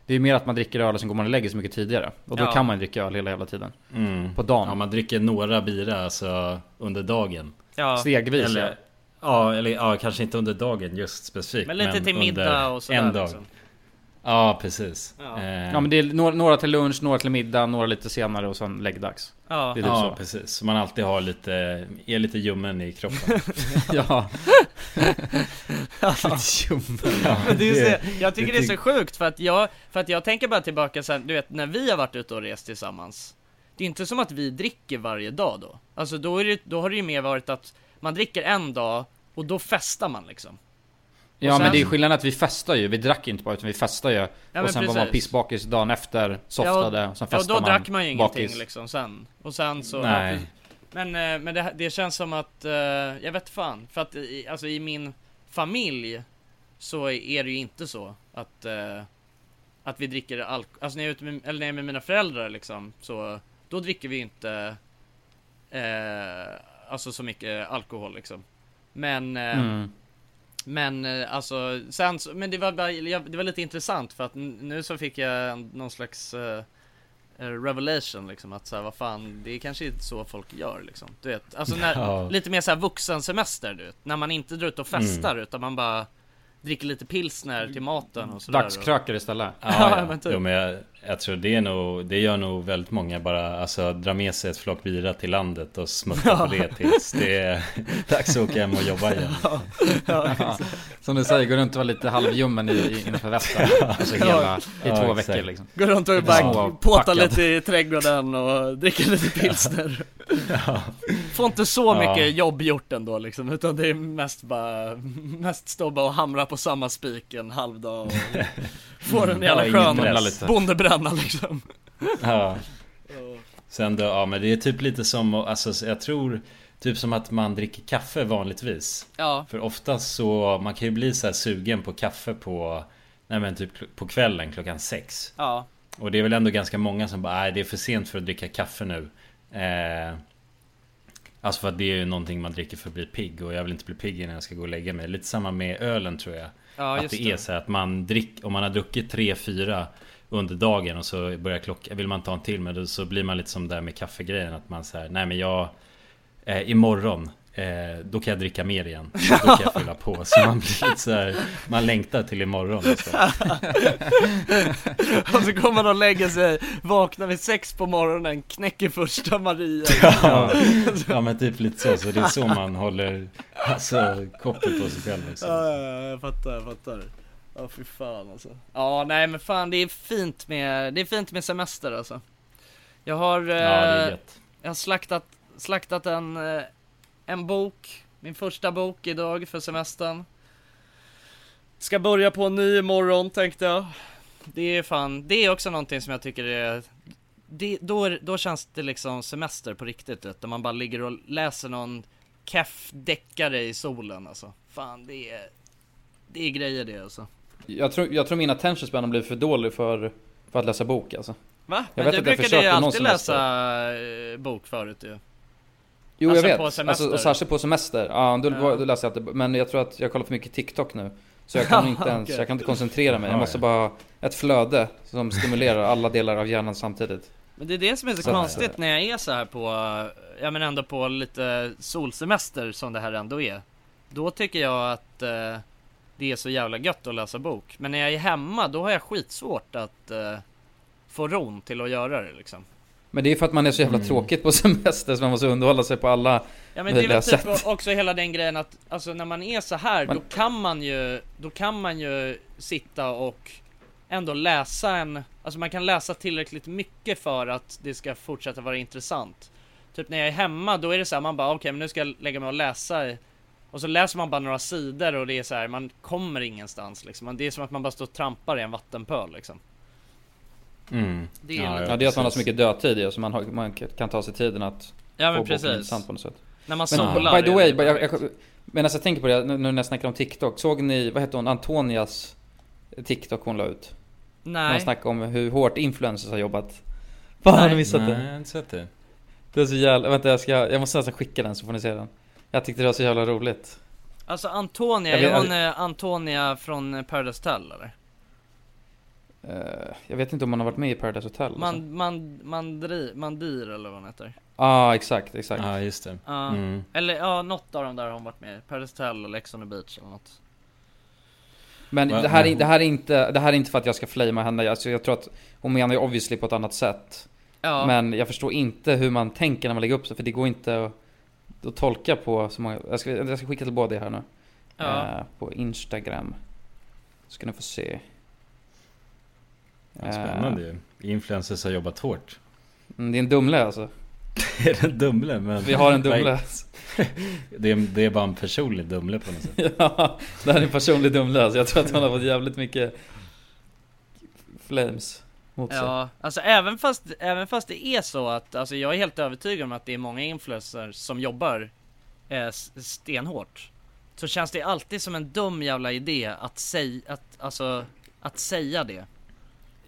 det är mer att man dricker öl och sen går man och lägger sig mycket tidigare. Och då Ja. kan man dricka öl hela jävla tiden. Mm. På dagen. Ja, man dricker några bira alltså under dagen. Ja. Stegvis Eller, ja. ja, eller ja, kanske inte under dagen just specifikt. Men lite till middag under och sådär en dag. liksom. Ja, precis. Ja. Eh, Ja men det är några, några till lunch, några till middag, några lite senare och sen läggdags. Ja. Det är typ ja, så. precis. Så man alltid har lite, är lite ljummen i kroppen. [LAUGHS] [LAUGHS] ja. Ja. Ja, Men det är så, det- jag tycker det det är så sjukt för att jag, för att jag tänker bara tillbaka sen, du vet när vi har varit ute och rest tillsammans Det är inte som att vi dricker varje dag då Alltså då, är det, då har det ju mer varit att man dricker en dag och då festar man liksom Ja Och men sen- det är skillnaden att vi festar ju, vi drack inte bara utan vi festar ju. men och sen var man precis. pissbakis dagen efter, softade, och sen Ja och festade då man drack man ju ingenting bakis. liksom sen Och sen så Nej. ja, precis. Men, eh, men det, det känns som att, eh, jag vet fan, för att alltså i min familj Så är det ju inte så att eh, Att vi dricker alkohol, alltså när jag är med, eller när jag är med mina föräldrar liksom Så, då dricker vi inte eh, Alltså så mycket alkohol liksom Men eh, Mm. men eh, alltså, sen så, men det var bara, det var lite intressant för att nu så fick jag någon slags eh, eh, revelation liksom att så här, vad fan, det är kanske inte så folk gör liksom. Du vet, alltså när, Ja. lite mer så här vuxensemester du vet, när man inte drar ut och festar Mm. utan man bara dricker lite pilsner till maten och sådär. Dagskrökar istället. [LAUGHS] Ja, Ja, men typ. Jo, men jag, jag tror det är nog, det gör nog väldigt många bara, alltså dra med sig ett flock bira till landet och smutta på det tills det är [LAUGHS] dags att åka hem och jobba igen. Ja, Som du säger, gå runt och vara lite halvljummen i, i, innanför västen. Alltså hela, i Ja, två exakt. veckor liksom. Går runt och bara påtar lite i trädgården och dricker lite pilsner. Får inte så Ja. mycket jobb gjort ändå liksom, utan det är mest bara, mest stå bara och hamra på samma spik en halv dag och [LAUGHS] få en jävla Ja, skön press. Bondebränna liksom. Ja. Sen då, ja men det är typ lite som, alltså jag tror Typ som att man dricker kaffe vanligtvis. Ja, För oftast så, man kan ju bli så här sugen på kaffe på Nej men typ på kvällen klockan sex. Ja, Och det är väl ändå ganska många som bara, nej det är för sent för att dricka kaffe nu. Eh, Alltså för att det är ju någonting man dricker för att bli pigg och jag vill inte bli pigg innan jag ska gå och lägga mig. Lite samma med ölen tror jag. Ja Att just det är det. så här att man drick, om man har druckit 3-4 under dagen och så börjar klockan, vill man ta en till men då så blir man lite som där med kaffegrejen att man säger nej men jag eh, Imorgon eh, då kan jag dricka mer igen. Då kan jag [LAUGHS] fylla på. Så man blir lite så här, man längtar till imorgon. Så. [LAUGHS] Och så kommer man och lägger sig, vaknar vid sex på morgonen, knäcker första Maria. [LAUGHS] Ja, ja men typ lite så. Så det är så man håller alltså, koppel på sig själv. Liksom. Ja, jag fattar, jag fattar. Ja, fy fan alltså. Ja, nej men fan det är fint med, det är fint med semester alltså. Jag har, Ja, eh, jag har slaktat, slaktat en, eh, en bok, min första bok idag för semestern. Ska börja på en ny imorgon tänkte jag. Det är fan, det är också någonting som jag tycker är det, då, då känns det liksom semester på riktigt vet, Där man bara ligger och läser någon keff deckare i solen alltså. Fan det är, det är grejer det alltså. Jag tror, jag tror min attention span har blivit för dålig för, för att läsa bok alltså. Va? Jag Men vet du att jag brukade ju alltid läsa eh, bok förut ju. Jo Alltså jag vet, alltså, och särskilt på semester. Ja, då, Ja. då läser jag inte. Men jag tror att jag kollar för mycket TikTok nu. Så jag kan [LAUGHS] inte ens, jag kan inte koncentrera mig. Jag Ja, måste bara ha ett flöde som stimulerar alla delar av hjärnan samtidigt. Men det är det som är så, Så- konstigt när jag är så här på, ja men ändå på lite solsemester som det här ändå är. Då tycker jag att eh, det är så jävla gött att läsa bok. Men när jag är hemma då har jag skitsvårt att eh, få ron till att göra det liksom. Men det är för att man är så jävla Mm. tråkigt på [LAUGHS] semester så man måste underhålla sig på alla Ja men det är väl typ sätt. också hela den grejen att, alltså när man är så här Man- då kan man ju, då kan man ju sitta och ändå läsa en, alltså man kan läsa tillräckligt mycket för att det ska fortsätta vara intressant. Typ när jag är hemma då är det så här, man bara okej men nu ska jag lägga mig och läsa i, och så läser man bara några sidor och det är så här, man kommer ingenstans liksom. Det är som att man bara står och trampar i en vattenpöl liksom. Mm. Det är- Ja det är att man har så mycket dödtid i så man, har, man kan ta sig tiden att Ja få men boken precis. intressant på något sätt. När man Men solar by the way, jag, jag, perfekt. men alltså jag tänker på det nu när jag snackar om TikTok. Såg ni, vad heter hon, Antonias TikTok hon la ut? När hon Nej. snackade om hur hårt influencers har jobbat. Fan, har ni missat Nej, det? jag har inte sett det. Det är så jävla, vänta jag ska, jag måste nästan skicka den så får ni se den. Jag tyckte det var så jävla roligt. Alltså Antonia, Jag vet- är hon eh, Antonia från eh, Paradise Hotel eller? Eh, jag vet inte om man har varit med i Paradise Hotel. alltså. Man, man, mandri, Mandir eller vad hon heter Ja, exakt, exakt. Ja, just det. Ja, Mm. eller ja, något av dem där har hon varit med Paradise Hotel eller Ex on the Beach eller något Men det här, är, det, här är inte, det här är inte för att jag ska flamea henne. Alltså jag tror att hon menar ju obviously på ett annat sätt. Ja, Men jag förstår inte hur man tänker när man lägger upp så, för det går inte att, att tolka på så många... Jag ska, jag ska skicka till båda er här nu. Ja. Eh, på Instagram. Ska ni få se. Spännande ju. Influencers har jobbat hårt. Mm, det är en Dumle alltså. [LAUGHS] är det en Dumle? Men... Vi har en Dumle. [LAUGHS] det, är, det är bara en personlig Dumle på något sätt. [LAUGHS] ja, det här är en personlig Dumle alltså. Jag tror att hon har fått jävligt mycket flames mot sig. ja, alltså även fast, även fast det är så att, alltså jag är helt övertygad om att det är många influencers som jobbar eh, stenhårt Så känns det alltid som en dum jävla idé att säga, att, alltså, att säga det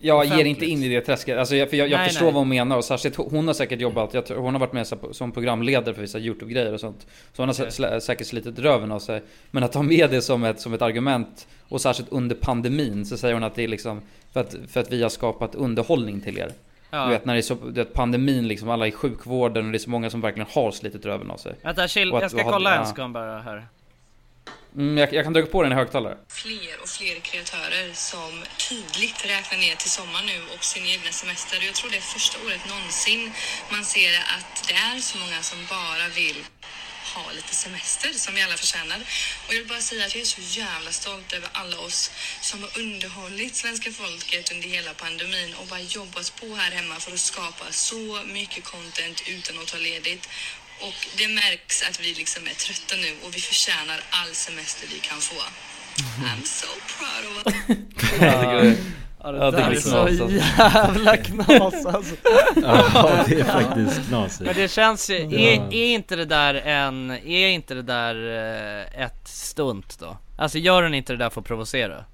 jag ger inte in i det träsket. Alltså jag, för jag, jag Nej, förstår nej. vad hon menar och särskilt hon har säkert jobbat, jag hon har varit med som programledare för vissa YouTube-grejer och sånt. Så hon har sä- säkert slitit röven av sig. Men att ta med det som ett, som ett argument och särskilt under pandemin så säger hon att det är liksom för att, för att vi har skapat underhållning till er. Ja. Du vet när det är så, du vet pandemin liksom, alla i sjukvården och det är så många som verkligen har slitit röven av sig. Vänta chill, jag ska kolla en ja. bara här Mm, jag, jag kan dyka på den i högtalare. fler och fler kreatörer som tydligt räknar ner till sommar nu och sin egna semester. Jag tror det är första året någonsin man ser att det är så många som bara vill ha lite semester som vi alla förtjänar. Och jag vill bara säga att jag är så jävla stolt över alla oss som har underhållit svenska folket under hela pandemin och bara jobbat på här hemma för att skapa så mycket content utan att ta ledigt. Och det märks att vi liksom är trötta nu och vi förtjänar all semester vi kan få. I'm so proud of us. Jag tycker det- Ja det jag där är det så knas, jävla knas alltså [LAUGHS] Ja, det är faktiskt knasigt. Men det känns ju, Ja. är, är inte det där en, är inte det där eh, ett stunt då? Alltså gör hon inte det där för att provocera?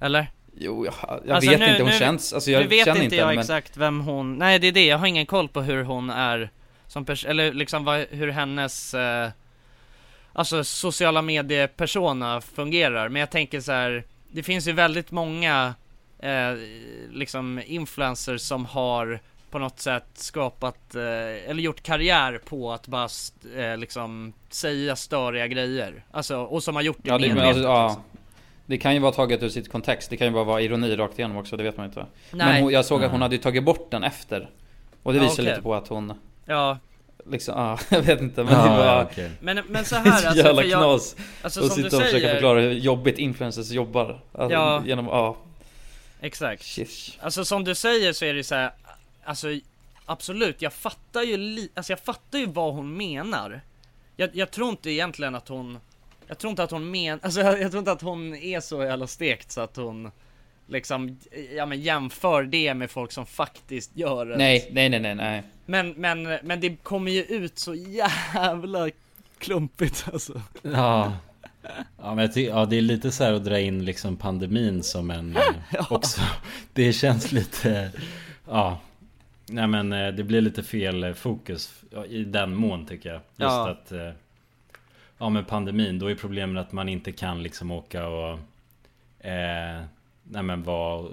Eller? Jo, jag, jag Alltså, vet nu- inte, hon nu- känns, alltså jag nu vet känner inte inte jag men... exakt vem hon, nej det är det, jag har ingen koll på hur hon är som person, eller liksom vad, hur hennes eh, Alltså sociala mediepersona fungerar, men jag tänker så här. Det finns ju väldigt många eh, liksom influencers som har på något sätt skapat, eh, eller gjort karriär på att bara eh, liksom säga störiga grejer. Alltså, och som har gjort det Ja, medvetet, alltså, liksom. ja. det kan ju vara taget ur sitt kontext, det kan ju bara vara ironi rakt igenom också, det vet man inte. Nej. Men hon, jag såg att hon hade tagit bort den efter. Och det Ja, visar okej. lite på att hon, Ja, liksom, ja, [LAUGHS] jag vet inte men Ja, det var... ja, okej. men, men så [LAUGHS] här är så alltså, jävla för jag, knas alltså och som du sitta och försöka säger, förklara hur jobbigt influencers jobbar. Alltså, Ja. Genom, ja, exakt. shish. Alltså som du säger så är det så här, alltså absolut, jag fattar ju li- alltså jag fattar ju vad hon menar. Jag, jag tror inte egentligen att hon, jag tror inte att hon men, alltså jag, [LAUGHS] jag tror inte att hon är så jävla stekt så att hon liksom, ja men jämför det med folk som faktiskt gör det. Nej, nej, nej, nej, nej. Men, men, men det kommer ju ut så jävla klumpigt alltså. Ja. Ja men jag ty- ja det är lite så här att dra in liksom pandemin som en [LAUGHS] eh, också Det känns lite Ja Nej men eh, det blir lite fel eh, fokus ja, i den mån tycker jag Just Ja. att Ja med pandemin då är problemet att man inte kan liksom åka och eh, Nej men vara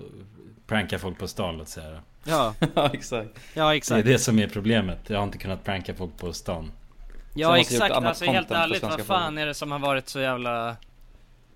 Pranka folk på stan låt säga Ja, [LAUGHS] ja, exakt. ja Det är exakt. det som är problemet Jag har inte kunnat pranka folk på stan Ja exakt, alltså helt ärligt, vad fan folket. är det som har varit så jävla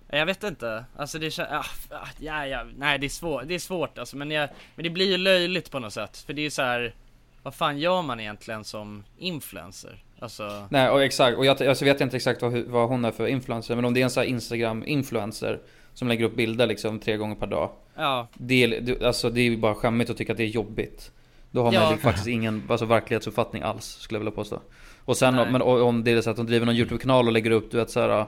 Jag vet inte, alltså det känns, ah, ah, ja, ja, nej det är svårt, det är svårt alltså men jag, men det blir ju löjligt på något sätt för det är ju så här. Vad fan gör man egentligen som influencer? Alltså, Nej, och exakt. Och jag alltså vet inte exakt vad, vad hon är för influencer. Men om det är en sån här Instagram-influencer som lägger upp bilder liksom tre gånger per dag. ja, Det är, det- alltså, det är ju bara skämmigt att tycka att det är jobbigt. Då har man Ja. faktiskt ingen alltså, verklighetsuppfattning alls, skulle jag vilja påstå. Och sen Nej. men, om det är så att de driver någon YouTube-kanal och lägger upp du vet, så här,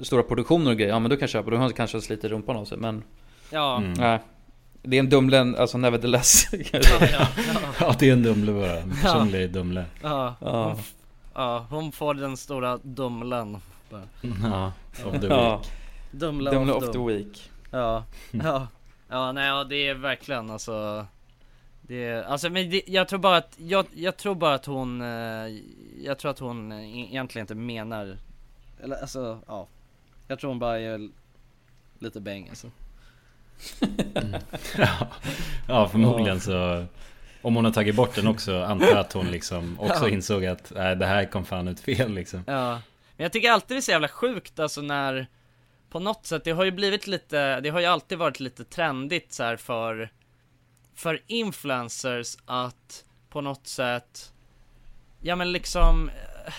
stora produktioner och grejer, ja men då kan jag köpa. Då har kanske sliter rumpan av sig. Men ja, Mm. nej. Det är en Dumlen, alltså nevertheless. ja, ja, [LAUGHS] ja, Ja det är en Dumle bara, en personlig Dumle ja. Ja. Hon, ja, hon får den stora Dumlen. Ja, of the Ja. Week. Dumle Dumle of of the- week. Ja, [LAUGHS] ja, ja nej ja, det är verkligen alltså det är, alltså men det, jag tror bara att, jag, jag tror bara att hon, eh, jag tror att hon eh, egentligen inte menar, eller alltså ja Jag tror hon bara är lite bäng alltså [LAUGHS] ja. ja, förmodligen så Om hon har tagit bort den också antar jag att hon liksom också Ja. insåg att nej, det här kom fan ut fel liksom. Ja, men jag tycker alltid det är så jävla sjukt alltså när på något sätt, det har ju blivit lite, det har ju alltid varit lite trendigt så här för För influencers att på något sätt Ja men liksom eh,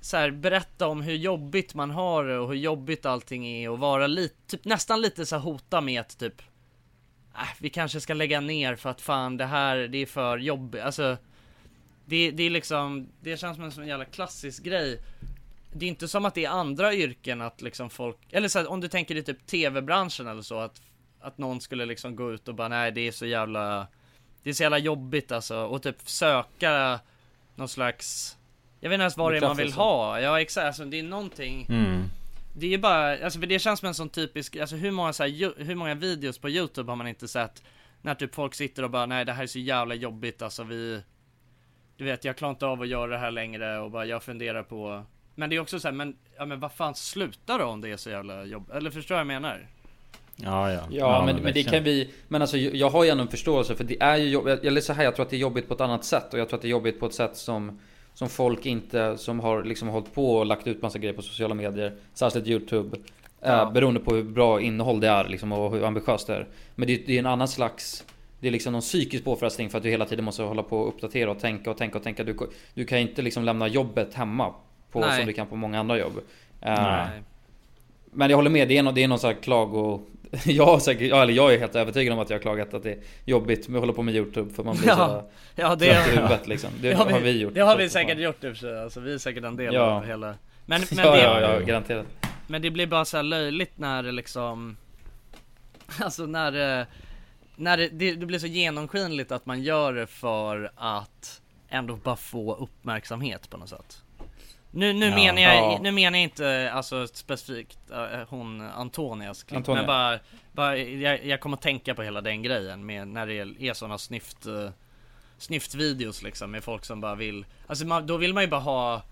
så här, berätta om hur jobbigt man har det och hur jobbigt allting är och vara lite, typ nästan lite så hota med att typ äh, vi kanske ska lägga ner för att fan det här, det är för jobbigt, alltså det, det är liksom, det känns som en sån jävla klassisk grej. Det är inte som att det är andra yrken att liksom folk, eller så här, om du tänker i typ tv-branschen eller så att Att någon skulle liksom gå ut och bara nej det är så jävla Det är så jävla jobbigt alltså. Och typ söka Någon slags Jag vet inte ens vad det är man vill ha, ja exakt, alltså det är någonting. Mm. det är ju bara, alltså för det känns som en sån typisk, alltså hur många så här, ju- hur många videos på youtube har man inte sett När typ folk sitter och bara nej det här är så jävla jobbigt alltså vi Du vet jag klarar inte av att göra det här längre och bara jag funderar på Men det är också så här, men, ja men vad fan sluta då om det är så jävla jobbigt, eller förstår jag vad jag menar? Ja, ja. Ja, men, men det kan vi Men alltså jag jag har ju ändå en förståelse för det är ju jobbigt Eller så här, jag tror att det är jobbigt på ett annat sätt Och jag tror att det är jobbigt på ett sätt som Som folk inte Som har liksom hållit på och lagt ut massa grejer på sociala medier Särskilt YouTube Ja. eh, Beroende på hur bra innehåll det är liksom och hur ambitiöst det är Men det, det är en annan slags Det är liksom någon psykisk påfrestning för att du hela tiden måste hålla på och uppdatera och tänka och tänka och tänka Du, du kan inte liksom lämna jobbet hemma på, Nej. Som du kan på många andra jobb Eh, Nej. men jag håller med, det är, någon, det är någon sån här klago... [LAUGHS] Jag, har säkert, eller jag är helt övertygad om att jag har klagat att det är jobbigt med att hålla på med YouTube för man blir Ja, så ja det, trött i huvudet liksom. Det, [LAUGHS] har vi gjort. Det har vi säkert gjort i och för sig, alltså vi är säkert en del Ja. av hela Men, [LAUGHS] men ja, det, ja, ja, garanterat. Men det blir bara så löjligt när det liksom Alltså när det När det, det, det blir så genomskinligt att man gör det för att Ändå bara få uppmärksamhet på något sätt Nu, nu Ja. menar jag, Ja. nu menar jag inte alltså specifikt äh, hon Antonias klipp Antonia. Men bara, bara jag, jag kommer att tänka på hela den grejen med när det är sådana snyft eh, Snyftvideos liksom med folk som bara vill Alltså man, då vill man ju bara ha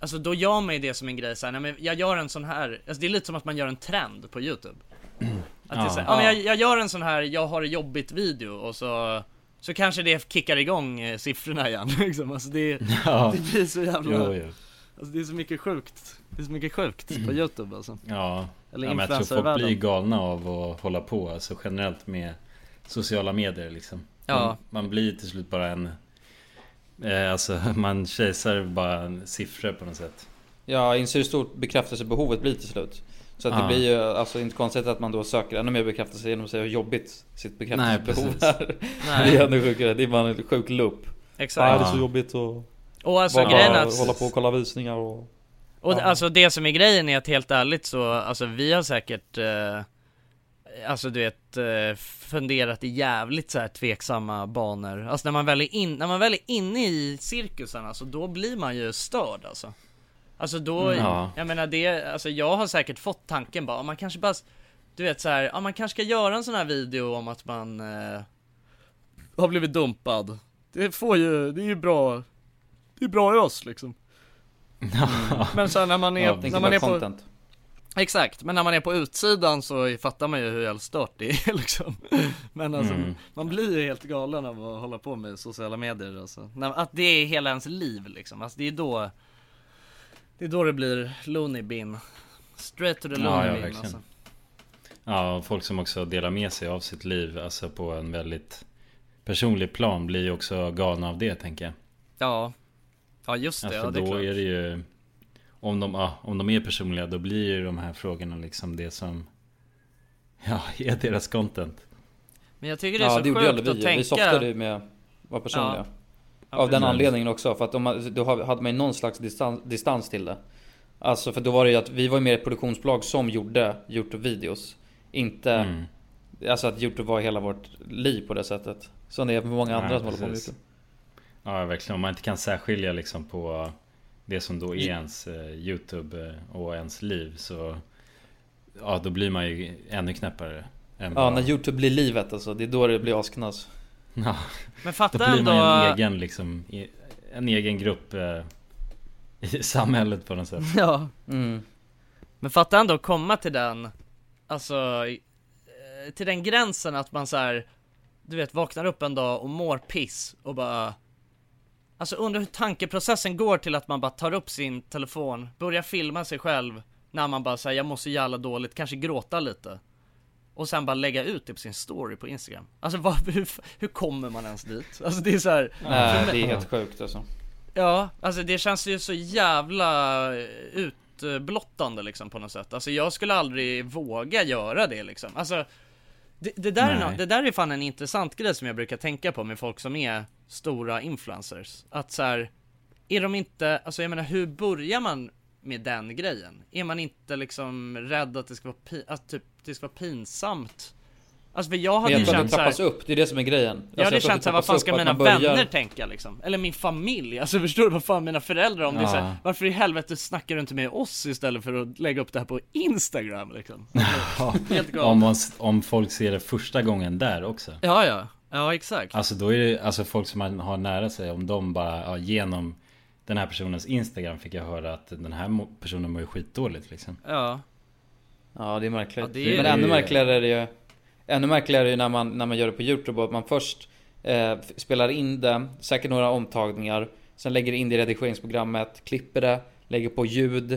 Alltså då gör man ju det som en grej såhär, nej men jag gör en sån här, alltså det är lite som att man gör en trend på youtube Att det är Ja. såhär, ja men jag, jag gör en sån här, jag har det jobbigt video och så Så kanske det kickar igång eh, siffrorna igen [LAUGHS] liksom, alltså det, Ja. [LAUGHS] det blir så jävla Jo, jo. Alltså det är så mycket sjukt, det är så mycket sjukt på youtube alltså Ja, Eller ja men jag tror folk blir galna av att hålla på alltså generellt med sociala medier liksom. Ja. Man, man blir till slut bara en eh, Alltså [LAUGHS] man kejsar bara en siffror på något sätt. Ja, inser hur stort bekräftelsebehovet blir till slut. Så att det Ja. blir ju alltså inte konstigt att man då söker ännu mer bekräftelse genom att säga hur jobbigt sitt bekräftelsebehov är. Nej. Det är ännu sjukare, det är bara en sjuk loop. Exakt Ja, det är så jobbigt att Och alltså bara att hålla på och kolla visningar och... Och Ja. alltså det som är grejen är att helt ärligt så, alltså vi har säkert eh, Alltså du vet, eh, funderat i jävligt så här tveksamma banor Alltså när man väl är, in, när man väl är inne i cirkusen alltså då blir man ju störd alltså Alltså då, Mm, ja. jag menar det, alltså jag har säkert fått tanken bara, man kanske bara Du vet så här, ja man kanske ska göra en sån här video om att man eh, Har blivit dumpad Det får ju, det är ju bra Det är bra i oss liksom Men sen när man är, Ja, när man är på content. Exakt, men när man är på utsidan så fattar man ju hur jävla stört det är [LAUGHS] liksom Men alltså, Mm. man blir ju helt galen av att hålla på med sociala medier alltså. Att det är hela ens liv liksom, alltså det är då Det är då det blir loony bin Straight to the Ja, loony ja, bin alltså. Ja, och folk som också delar med sig av sitt liv Alltså på en väldigt personlig plan blir ju också galna av det tänker jag. Ja Ja just det, Ja, ja, för det är då klart är det ju om de, ja, om de är personliga då blir ju de här frågorna liksom det som Ja, [LAUGHS] är deras content. Men jag tycker det är Ja, så det gjorde ju sjukt aldrig att vi. tänka Vi softade ju med att vara personliga. Ja. Av den precis. anledningen också, för att de, då hade man ju någon slags distans, distans till det. Alltså för då var det ju att vi var ju mer ett produktionsbolag som gjorde Youtube-videos. Inte, Mm. alltså att Youtube var hela vårt liv på det sättet. Som det är för många andra Ja, som håller på med precis. Youtube. Ja verkligen, om man inte kan särskilja liksom på Det som då är ens eh, YouTube eh, och ens liv så Ja då blir man ju ännu knäppare än Ja vad- när Youtube blir livet alltså, det är då det blir asknas Ja, Men fatta då blir ändå- man en egen liksom En egen grupp eh, I [LAUGHS] samhället på något sätt Ja. Mm. Men fatta ändå att komma till den, alltså, eh, till den gränsen att man så här, du vet, vaknar upp en dag och mår piss och bara Alltså undrar hur tankeprocessen går till att man bara tar upp sin telefon, börjar filma sig själv när man bara säger jag mår så jävla dåligt, kanske gråta lite och sen bara lägga ut det på sin story på Instagram. Alltså vad, [LAUGHS] hur, hur kommer man ens dit? Alltså det är så här, Nej det är helt sjukt alltså. Ja, alltså det känns ju så jävla eh, utblottande liksom på något sätt. Alltså jag skulle aldrig våga göra det liksom. Alltså det, det, där är no, det där är fan en intressant grej som jag brukar tänka på med folk som är stora influencers. Att så här, är de inte, alltså jag menar hur börjar man med den grejen? Är man inte liksom rädd att det ska vara, att typ, det ska vara pinsamt? Alltså för jag hade jag ju känt det så här, trappas upp, det är det som är grejen alltså, jag hade att känt såhär, vad fan ska mina börjar- vänner tänka liksom? Eller min familj, alltså förstår du vad fan mina föräldrar om det är Ja. såhär, varför i helvete snackar du inte med oss istället för att lägga upp det här på Instagram liksom? [LAUGHS] Helt om, man, om folk ser det första gången där också Ja ja, ja exakt Alltså då är det alltså folk som man har nära sig Om de bara ja, genom Den här personens Instagram fick jag höra att den här personen mår ju skitdåligt liksom Ja Ja det är märkligt. Ja, det är- Men ännu märkligare är det ju Ännu märkligare är det ju när man, när man gör det på Youtube att man först eh, spelar in det, säkert några omtagningar Sen lägger in det i redigeringsprogrammet, klipper det, lägger på ljud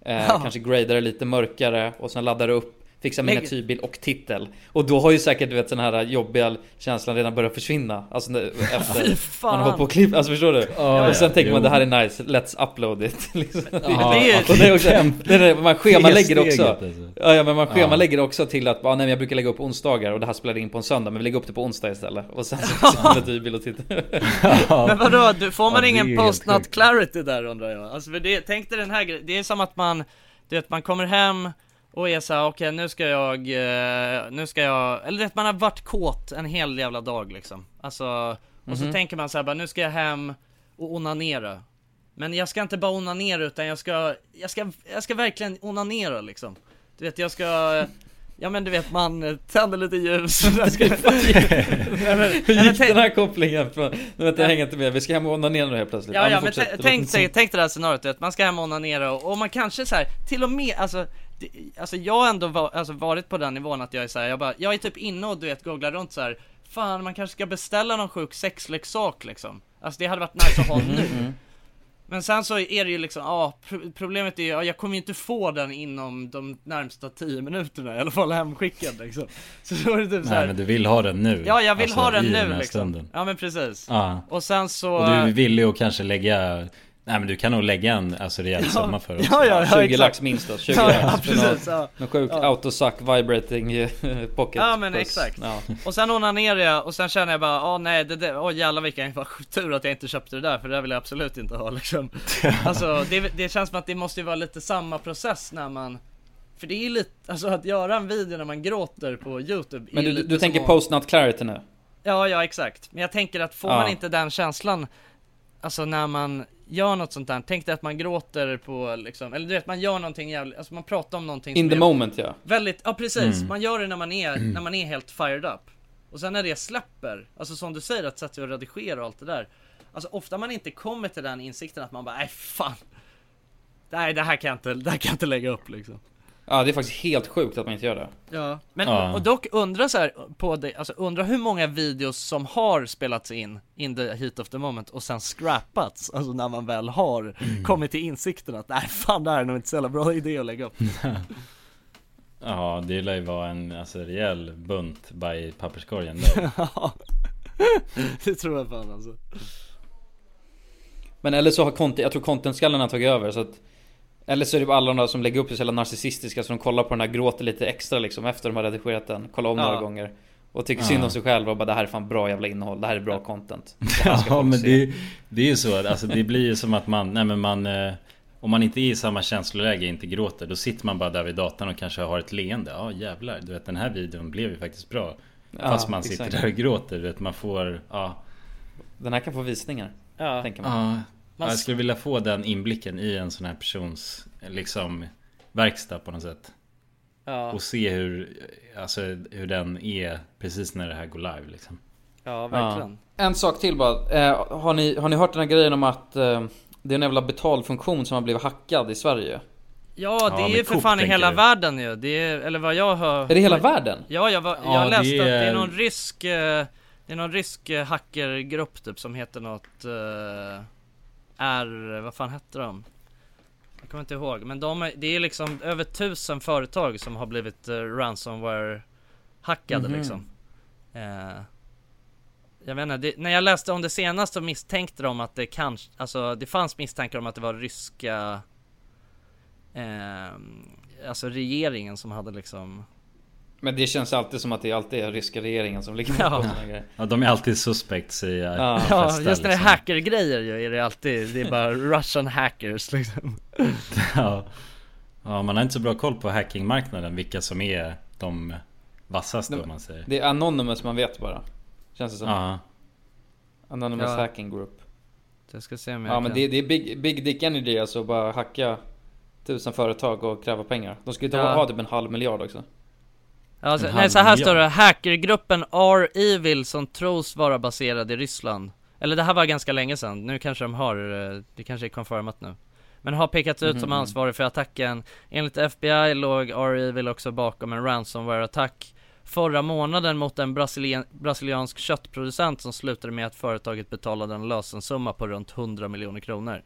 eh, Ja. Kanske gradar det lite mörkare och sen laddar det upp Fixar Lägg- miniatyrbild och titel Och då har ju säkert du vet den här jobbiga känslan redan börjat försvinna Alltså [LAUGHS] efter man har på och klippt, alltså förstår du? Ja, och sen ja, tänker man jo. det här är nice, let's upload it [LAUGHS] liksom. det är- och det är också, det är det, man schemalägger det också alltså. Ja, ja men man schemalägger det också till att ah, nej, men jag brukar lägga upp på onsdagar och det här spelade in på en söndag men vi lägger upp det på onsdag istället och sen så fixar man miniatyrbild och titel [LAUGHS] Men vadå, du, får man ingen sjukt. clarity där undrar jag? Alltså för det, tänk dig den här grejen, det är som att man, du vet man kommer hem och är såhär, okej nu ska jag, eh, nu ska jag, eller vet man har varit kåt en hel jävla dag liksom. Alltså, och så Mhm. tänker man såhär bara, nu ska jag hem och onanera. Men jag ska inte bara onanera utan jag ska, jag ska, jag ska verkligen onanera liksom. Du vet jag ska Ja men du vet man tänder lite ljus. [LAUGHS] Nej, men- Hur gick den här kopplingen? Från, nu vet jag hänger inte med, vi ska hem och onanera nu helt plötsligt. Ja, ja men tänk, dig, tänk det här scenariot, att man ska hem och onanera och, och man kanske så här, till och med, alltså det, Alltså jag har ändå va, alltså, varit på den nivån att jag är så här, jag bara, jag är typ inne och du vet googlar runt så här. Fan man kanske ska beställa någon sjuk sexleksak liksom. Alltså det hade varit nice att ha [LAUGHS] nu Men sen så är det ju liksom, ja pro- problemet är ju, ja, jag kommer ju inte få den inom de närmsta 10 minuterna i alla fall hemskickad liksom [LAUGHS] Så då är det typ så Nej här, men du vill ha den nu Ja jag vill Alltså, ha den nu här liksom stunden. Ja men precis Ja. Och sen så Och du är villig att kanske lägga Nej men du kan nog lägga en alltså rejäl summa för [LAUGHS] det Ja, ja, ja, 20 exakt. lax minst då, 20 Ja, lax ja, precis, någon, ja. någon sjuk Ja. autosuck vibrating [LAUGHS] pocket Ja men puss. exakt. ja. Och sen onanerar jag och sen känner jag bara, åh nej det där, åh jävlar vilken vad tur att jag inte köpte det där för det där vill jag absolut inte ha liksom. [LAUGHS] Alltså det, det känns som att det måste ju vara lite samma process när man för det är ju lite, alltså att göra en video när man gråter på youtube Men du, du tänker att- post-nut clarity nu? Ja, ja exakt. Men jag tänker att får Ja. man inte den känslan Alltså när man gör något sånt där, tänk dig att man gråter på liksom, eller du vet man gör någonting jävligt, alltså man pratar om någonting In som the moment ja. Väldigt, ja precis, Mm. man gör det när man är, när man är helt fired up. Och sen när det släpper, alltså som du säger att sätta sig och redigera och allt det där. Alltså ofta man inte kommer till den insikten att man bara, nej fan. Nej det här kan jag inte, det här kan jag inte lägga upp liksom Ja det är faktiskt helt sjukt att man inte gör det. Ja, men Ja. och dock undra så här på det, alltså undra hur många videos som har spelats in in the heat of the moment och sen scrappats, alltså när man väl har kommit till insikten att nej fan det här är nog inte så jävla bra idé att lägga upp. [LAUGHS] Ja det lär ju vara en alltså, rejäl bunt i papperskorgen då. [LAUGHS] Ja, [LAUGHS] det tror jag fan alltså. Men eller så har content, jag tror content-skallen har tagit över så att Eller så är det bara alla de där som lägger upp det så jävla narcissistiska så de kollar på den här gråter lite extra liksom efter de har redigerat den. Kollar om Ja. några gånger. Och tycker Ja. synd om sig själva och bara det här är fan bra jävla innehåll, det här är bra content. [LAUGHS] Ja men se. det, det är ju så, alltså det blir ju som att man, nej men man eh, Om man inte är i samma känsloläge, inte gråter, då sitter man bara där vid datorn och kanske har ett leende. Ja jävlar, du vet den här videon blev ju faktiskt bra. Ja, Fast man sitter exakt. där och gråter, du vet man får, ja. Den här kan få visningar Ja. Tänker man. Ja, Ja, Jag skulle vilja få den inblicken i en sån här persons liksom verkstad på något sätt. Ja. Och se hur, alltså, hur den är precis när det här går live liksom. Ja, verkligen. En sak till bara. Eh, har, ni, har ni hört den här grejen om att eh, det är en jävla betalfunktion som har blivit hackad i Sverige? Ja, det Ja, är ju för fan i hela du. världen ju. Det är, eller vad jag hör. Är det hela världen? Ja, jag, var, Ja, jag läste det att det är- är någon rysk, eh, det är någon rysk eh, hackergrupp typ som heter något, är, vad fan hette de? Jag kommer inte ihåg, men de är, det är liksom över tusen företag som har blivit eh, ransomware hackade Mhm. liksom. Eh, jag vet inte, det, när jag läste om det senast så misstänkte de att det kanske, alltså det fanns misstankar om att det var ryska eh, Alltså regeringen som hade liksom Men det känns alltid som att det alltid är ryska regeringen som ligger Ja. bakom grejer. Ja, de är alltid suspects i Ja. ja. Ja, just när det är liksom. hackergrejer ju är det alltid, det är bara [LAUGHS] russian hackers liksom ja. ja, man har inte så bra koll på hackingmarknaden, vilka som är de vassaste om man säger. Det är Anonymous man vet bara. Känns det som. Ja. Anonymous Ja. Hacking Group. Jag ska se om jag Ja kan... men det, det är big, big Dick Energy alltså bara hacka tusen företag och kräva pengar. De skulle Ja. ta ha typ en halv miljard också. Alltså, nej så här står det, hackergruppen R-Evil som tros vara baserad i Ryssland. Eller det här var ganska länge sedan, nu kanske de har, eh, det kanske är confirmat nu. Men har pekats ut som Mhm. ansvarig för attacken. Enligt FBI låg R-Evil också bakom en ransomware-attack Förra månaden mot en brasilien, brasiliansk köttproducent som slutade med att företaget betalade en lösensumma på runt 100 miljoner kronor.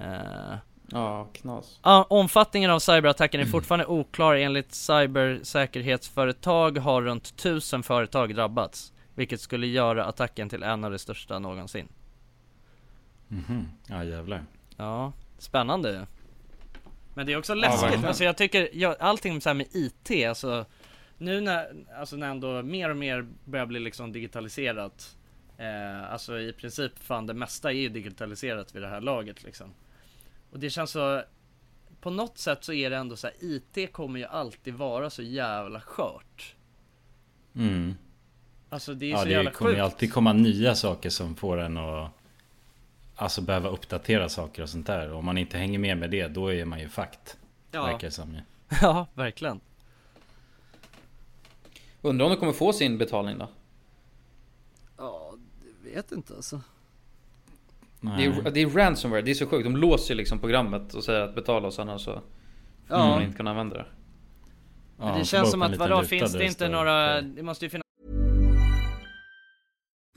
Eh, Ja, knas. Ja, omfattningen av cyberattacken är fortfarande oklar. Enligt cybersäkerhetsföretag har runt 1000 företag drabbats. Vilket skulle göra attacken till en av de största någonsin. Mhm. Ja jävlar. Ja, spännande. Men det är också Ja, läskigt. verkligen. alltså jag tycker, ja, allting så med IT, alltså nu när, alltså när ändå mer och mer börjar bli liksom digitaliserat. Eh, alltså i princip fan det mesta är ju digitaliserat vid det här laget liksom. Och det känns så, på något sätt så är det ändå så här, IT kommer ju alltid vara så jävla skört. Mm. Alltså det är Ja så det jävla kommer ju sjukt. alltid komma nya saker som får en att Alltså behöva uppdatera saker och sånt där. Och om man inte hänger med med det, då är man ju fucked. Ja. Verkar det som ju. [LAUGHS] ja, verkligen. Undrar om de kommer få sin betalning då? Ja, det vet inte alltså. Det är, det är ransomware, det är så sjukt. De låser liksom programmet och säger att betala oss annars så Ja. man inte kunna använda det. Ja, Men det känns som att vadå, finns det inte några, det måste ju finnas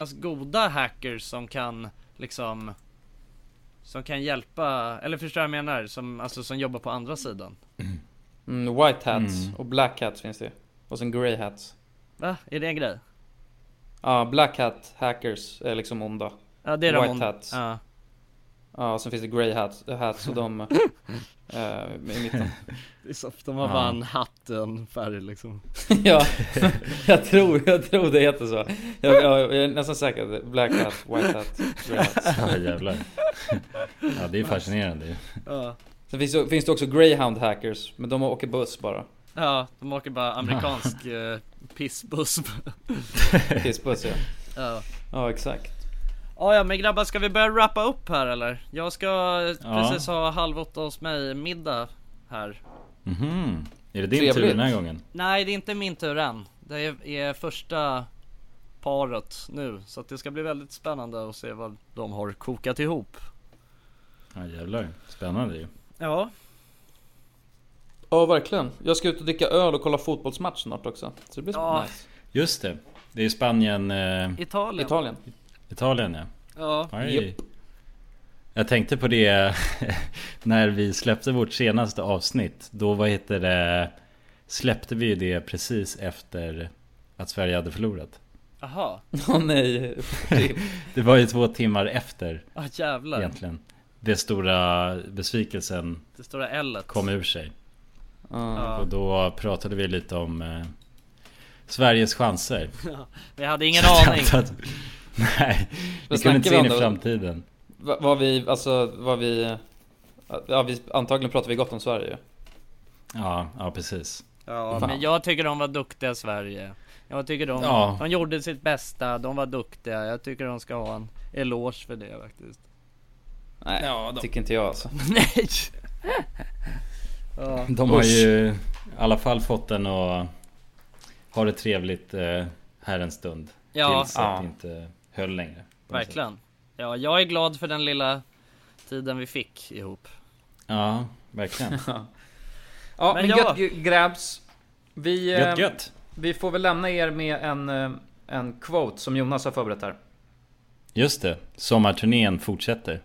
Alltså, goda hackers som kan liksom Som kan hjälpa, eller förstår jag menar? Som, alltså som jobbar på andra sidan Mm, white hats Mm. och black hats finns det Och sen grey hats. Va? Är det en grej? Ja, black hat hackers är liksom onda. Ja det är de White on- hats. Ja, Ja, och sen finns det grey hats, hats och de [LAUGHS] eh, i mitten. [LAUGHS] det är så, de har Ja. bara en hatt och en färg liksom [LAUGHS] ja, [LAUGHS] jag tror, jag tror det heter så. Jag, jag, jag är nästan säker. Black hat, white hat, grey hat. Ja jävlar. Ja det är fascinerande ju. Ja, Sen finns, det- finns det också greyhound hackers, men de åker buss bara. ja de åker bara amerikansk eh, pissbuss Pissbuss ja. Ja, Ja, exakt. Ja, ja men grabbar ska vi börja wrappa upp här eller? Jag ska Ja. precis ha halv åtta hos mig middag här Mhm. Är det din Trevligt. tur den här gången? Nej det är inte min tur än Det är, är första paret nu Så att det ska bli väldigt spännande att se vad de har kokat ihop Ja jävlar, spännande ju. Ja Ja verkligen. Jag ska ut och dricka öl och kolla fotbollsmatch snart också. Så det blir Ja. nice. Just det. Det är Spanien, eh, Italien Italien. Italien ja. Ja. Jag tänkte på det [LAUGHS] när vi släppte vårt senaste avsnitt. Då vad heter det? Släppte vi det precis efter att Sverige hade förlorat. Jaha Åh [LAUGHS] nej. [LAUGHS] Det var ju två timmar efter Ah jävlar egentligen. Det stora besvikelsen Det stora L kom ur sig. Ja. Och då pratade vi lite om eh, Sveriges chanser. Vi hade ingen aning [LAUGHS] Nej, vi kunde inte se in i framtiden. Va- Vad vi, alltså vad vi... Ja, vi, antagligen pratar vi gott om Sverige. Ja, ja precis. Ja Fan. men jag tycker de var duktiga Sverige Jag tycker de, Ja. de gjorde sitt bästa, de var duktiga Jag tycker de ska ha en eloge för det faktiskt Nej, tycker inte jag alltså. [LAUGHS] Nej! ja. De har ju i alla fall fått den att ha det trevligt eh, här en stund. Ja. Tills att Ja. det inte höll längre. något sätt. Verkligen Ja, jag är glad för den lilla tiden vi fick ihop Ja, verkligen. [LAUGHS] Ja Men men, ja. gött grabs. Vi, eh, Gött gött. vi får väl lämna er med en, eh, en quote som Jonas har förberett här. Just det, sommarturnén fortsätter.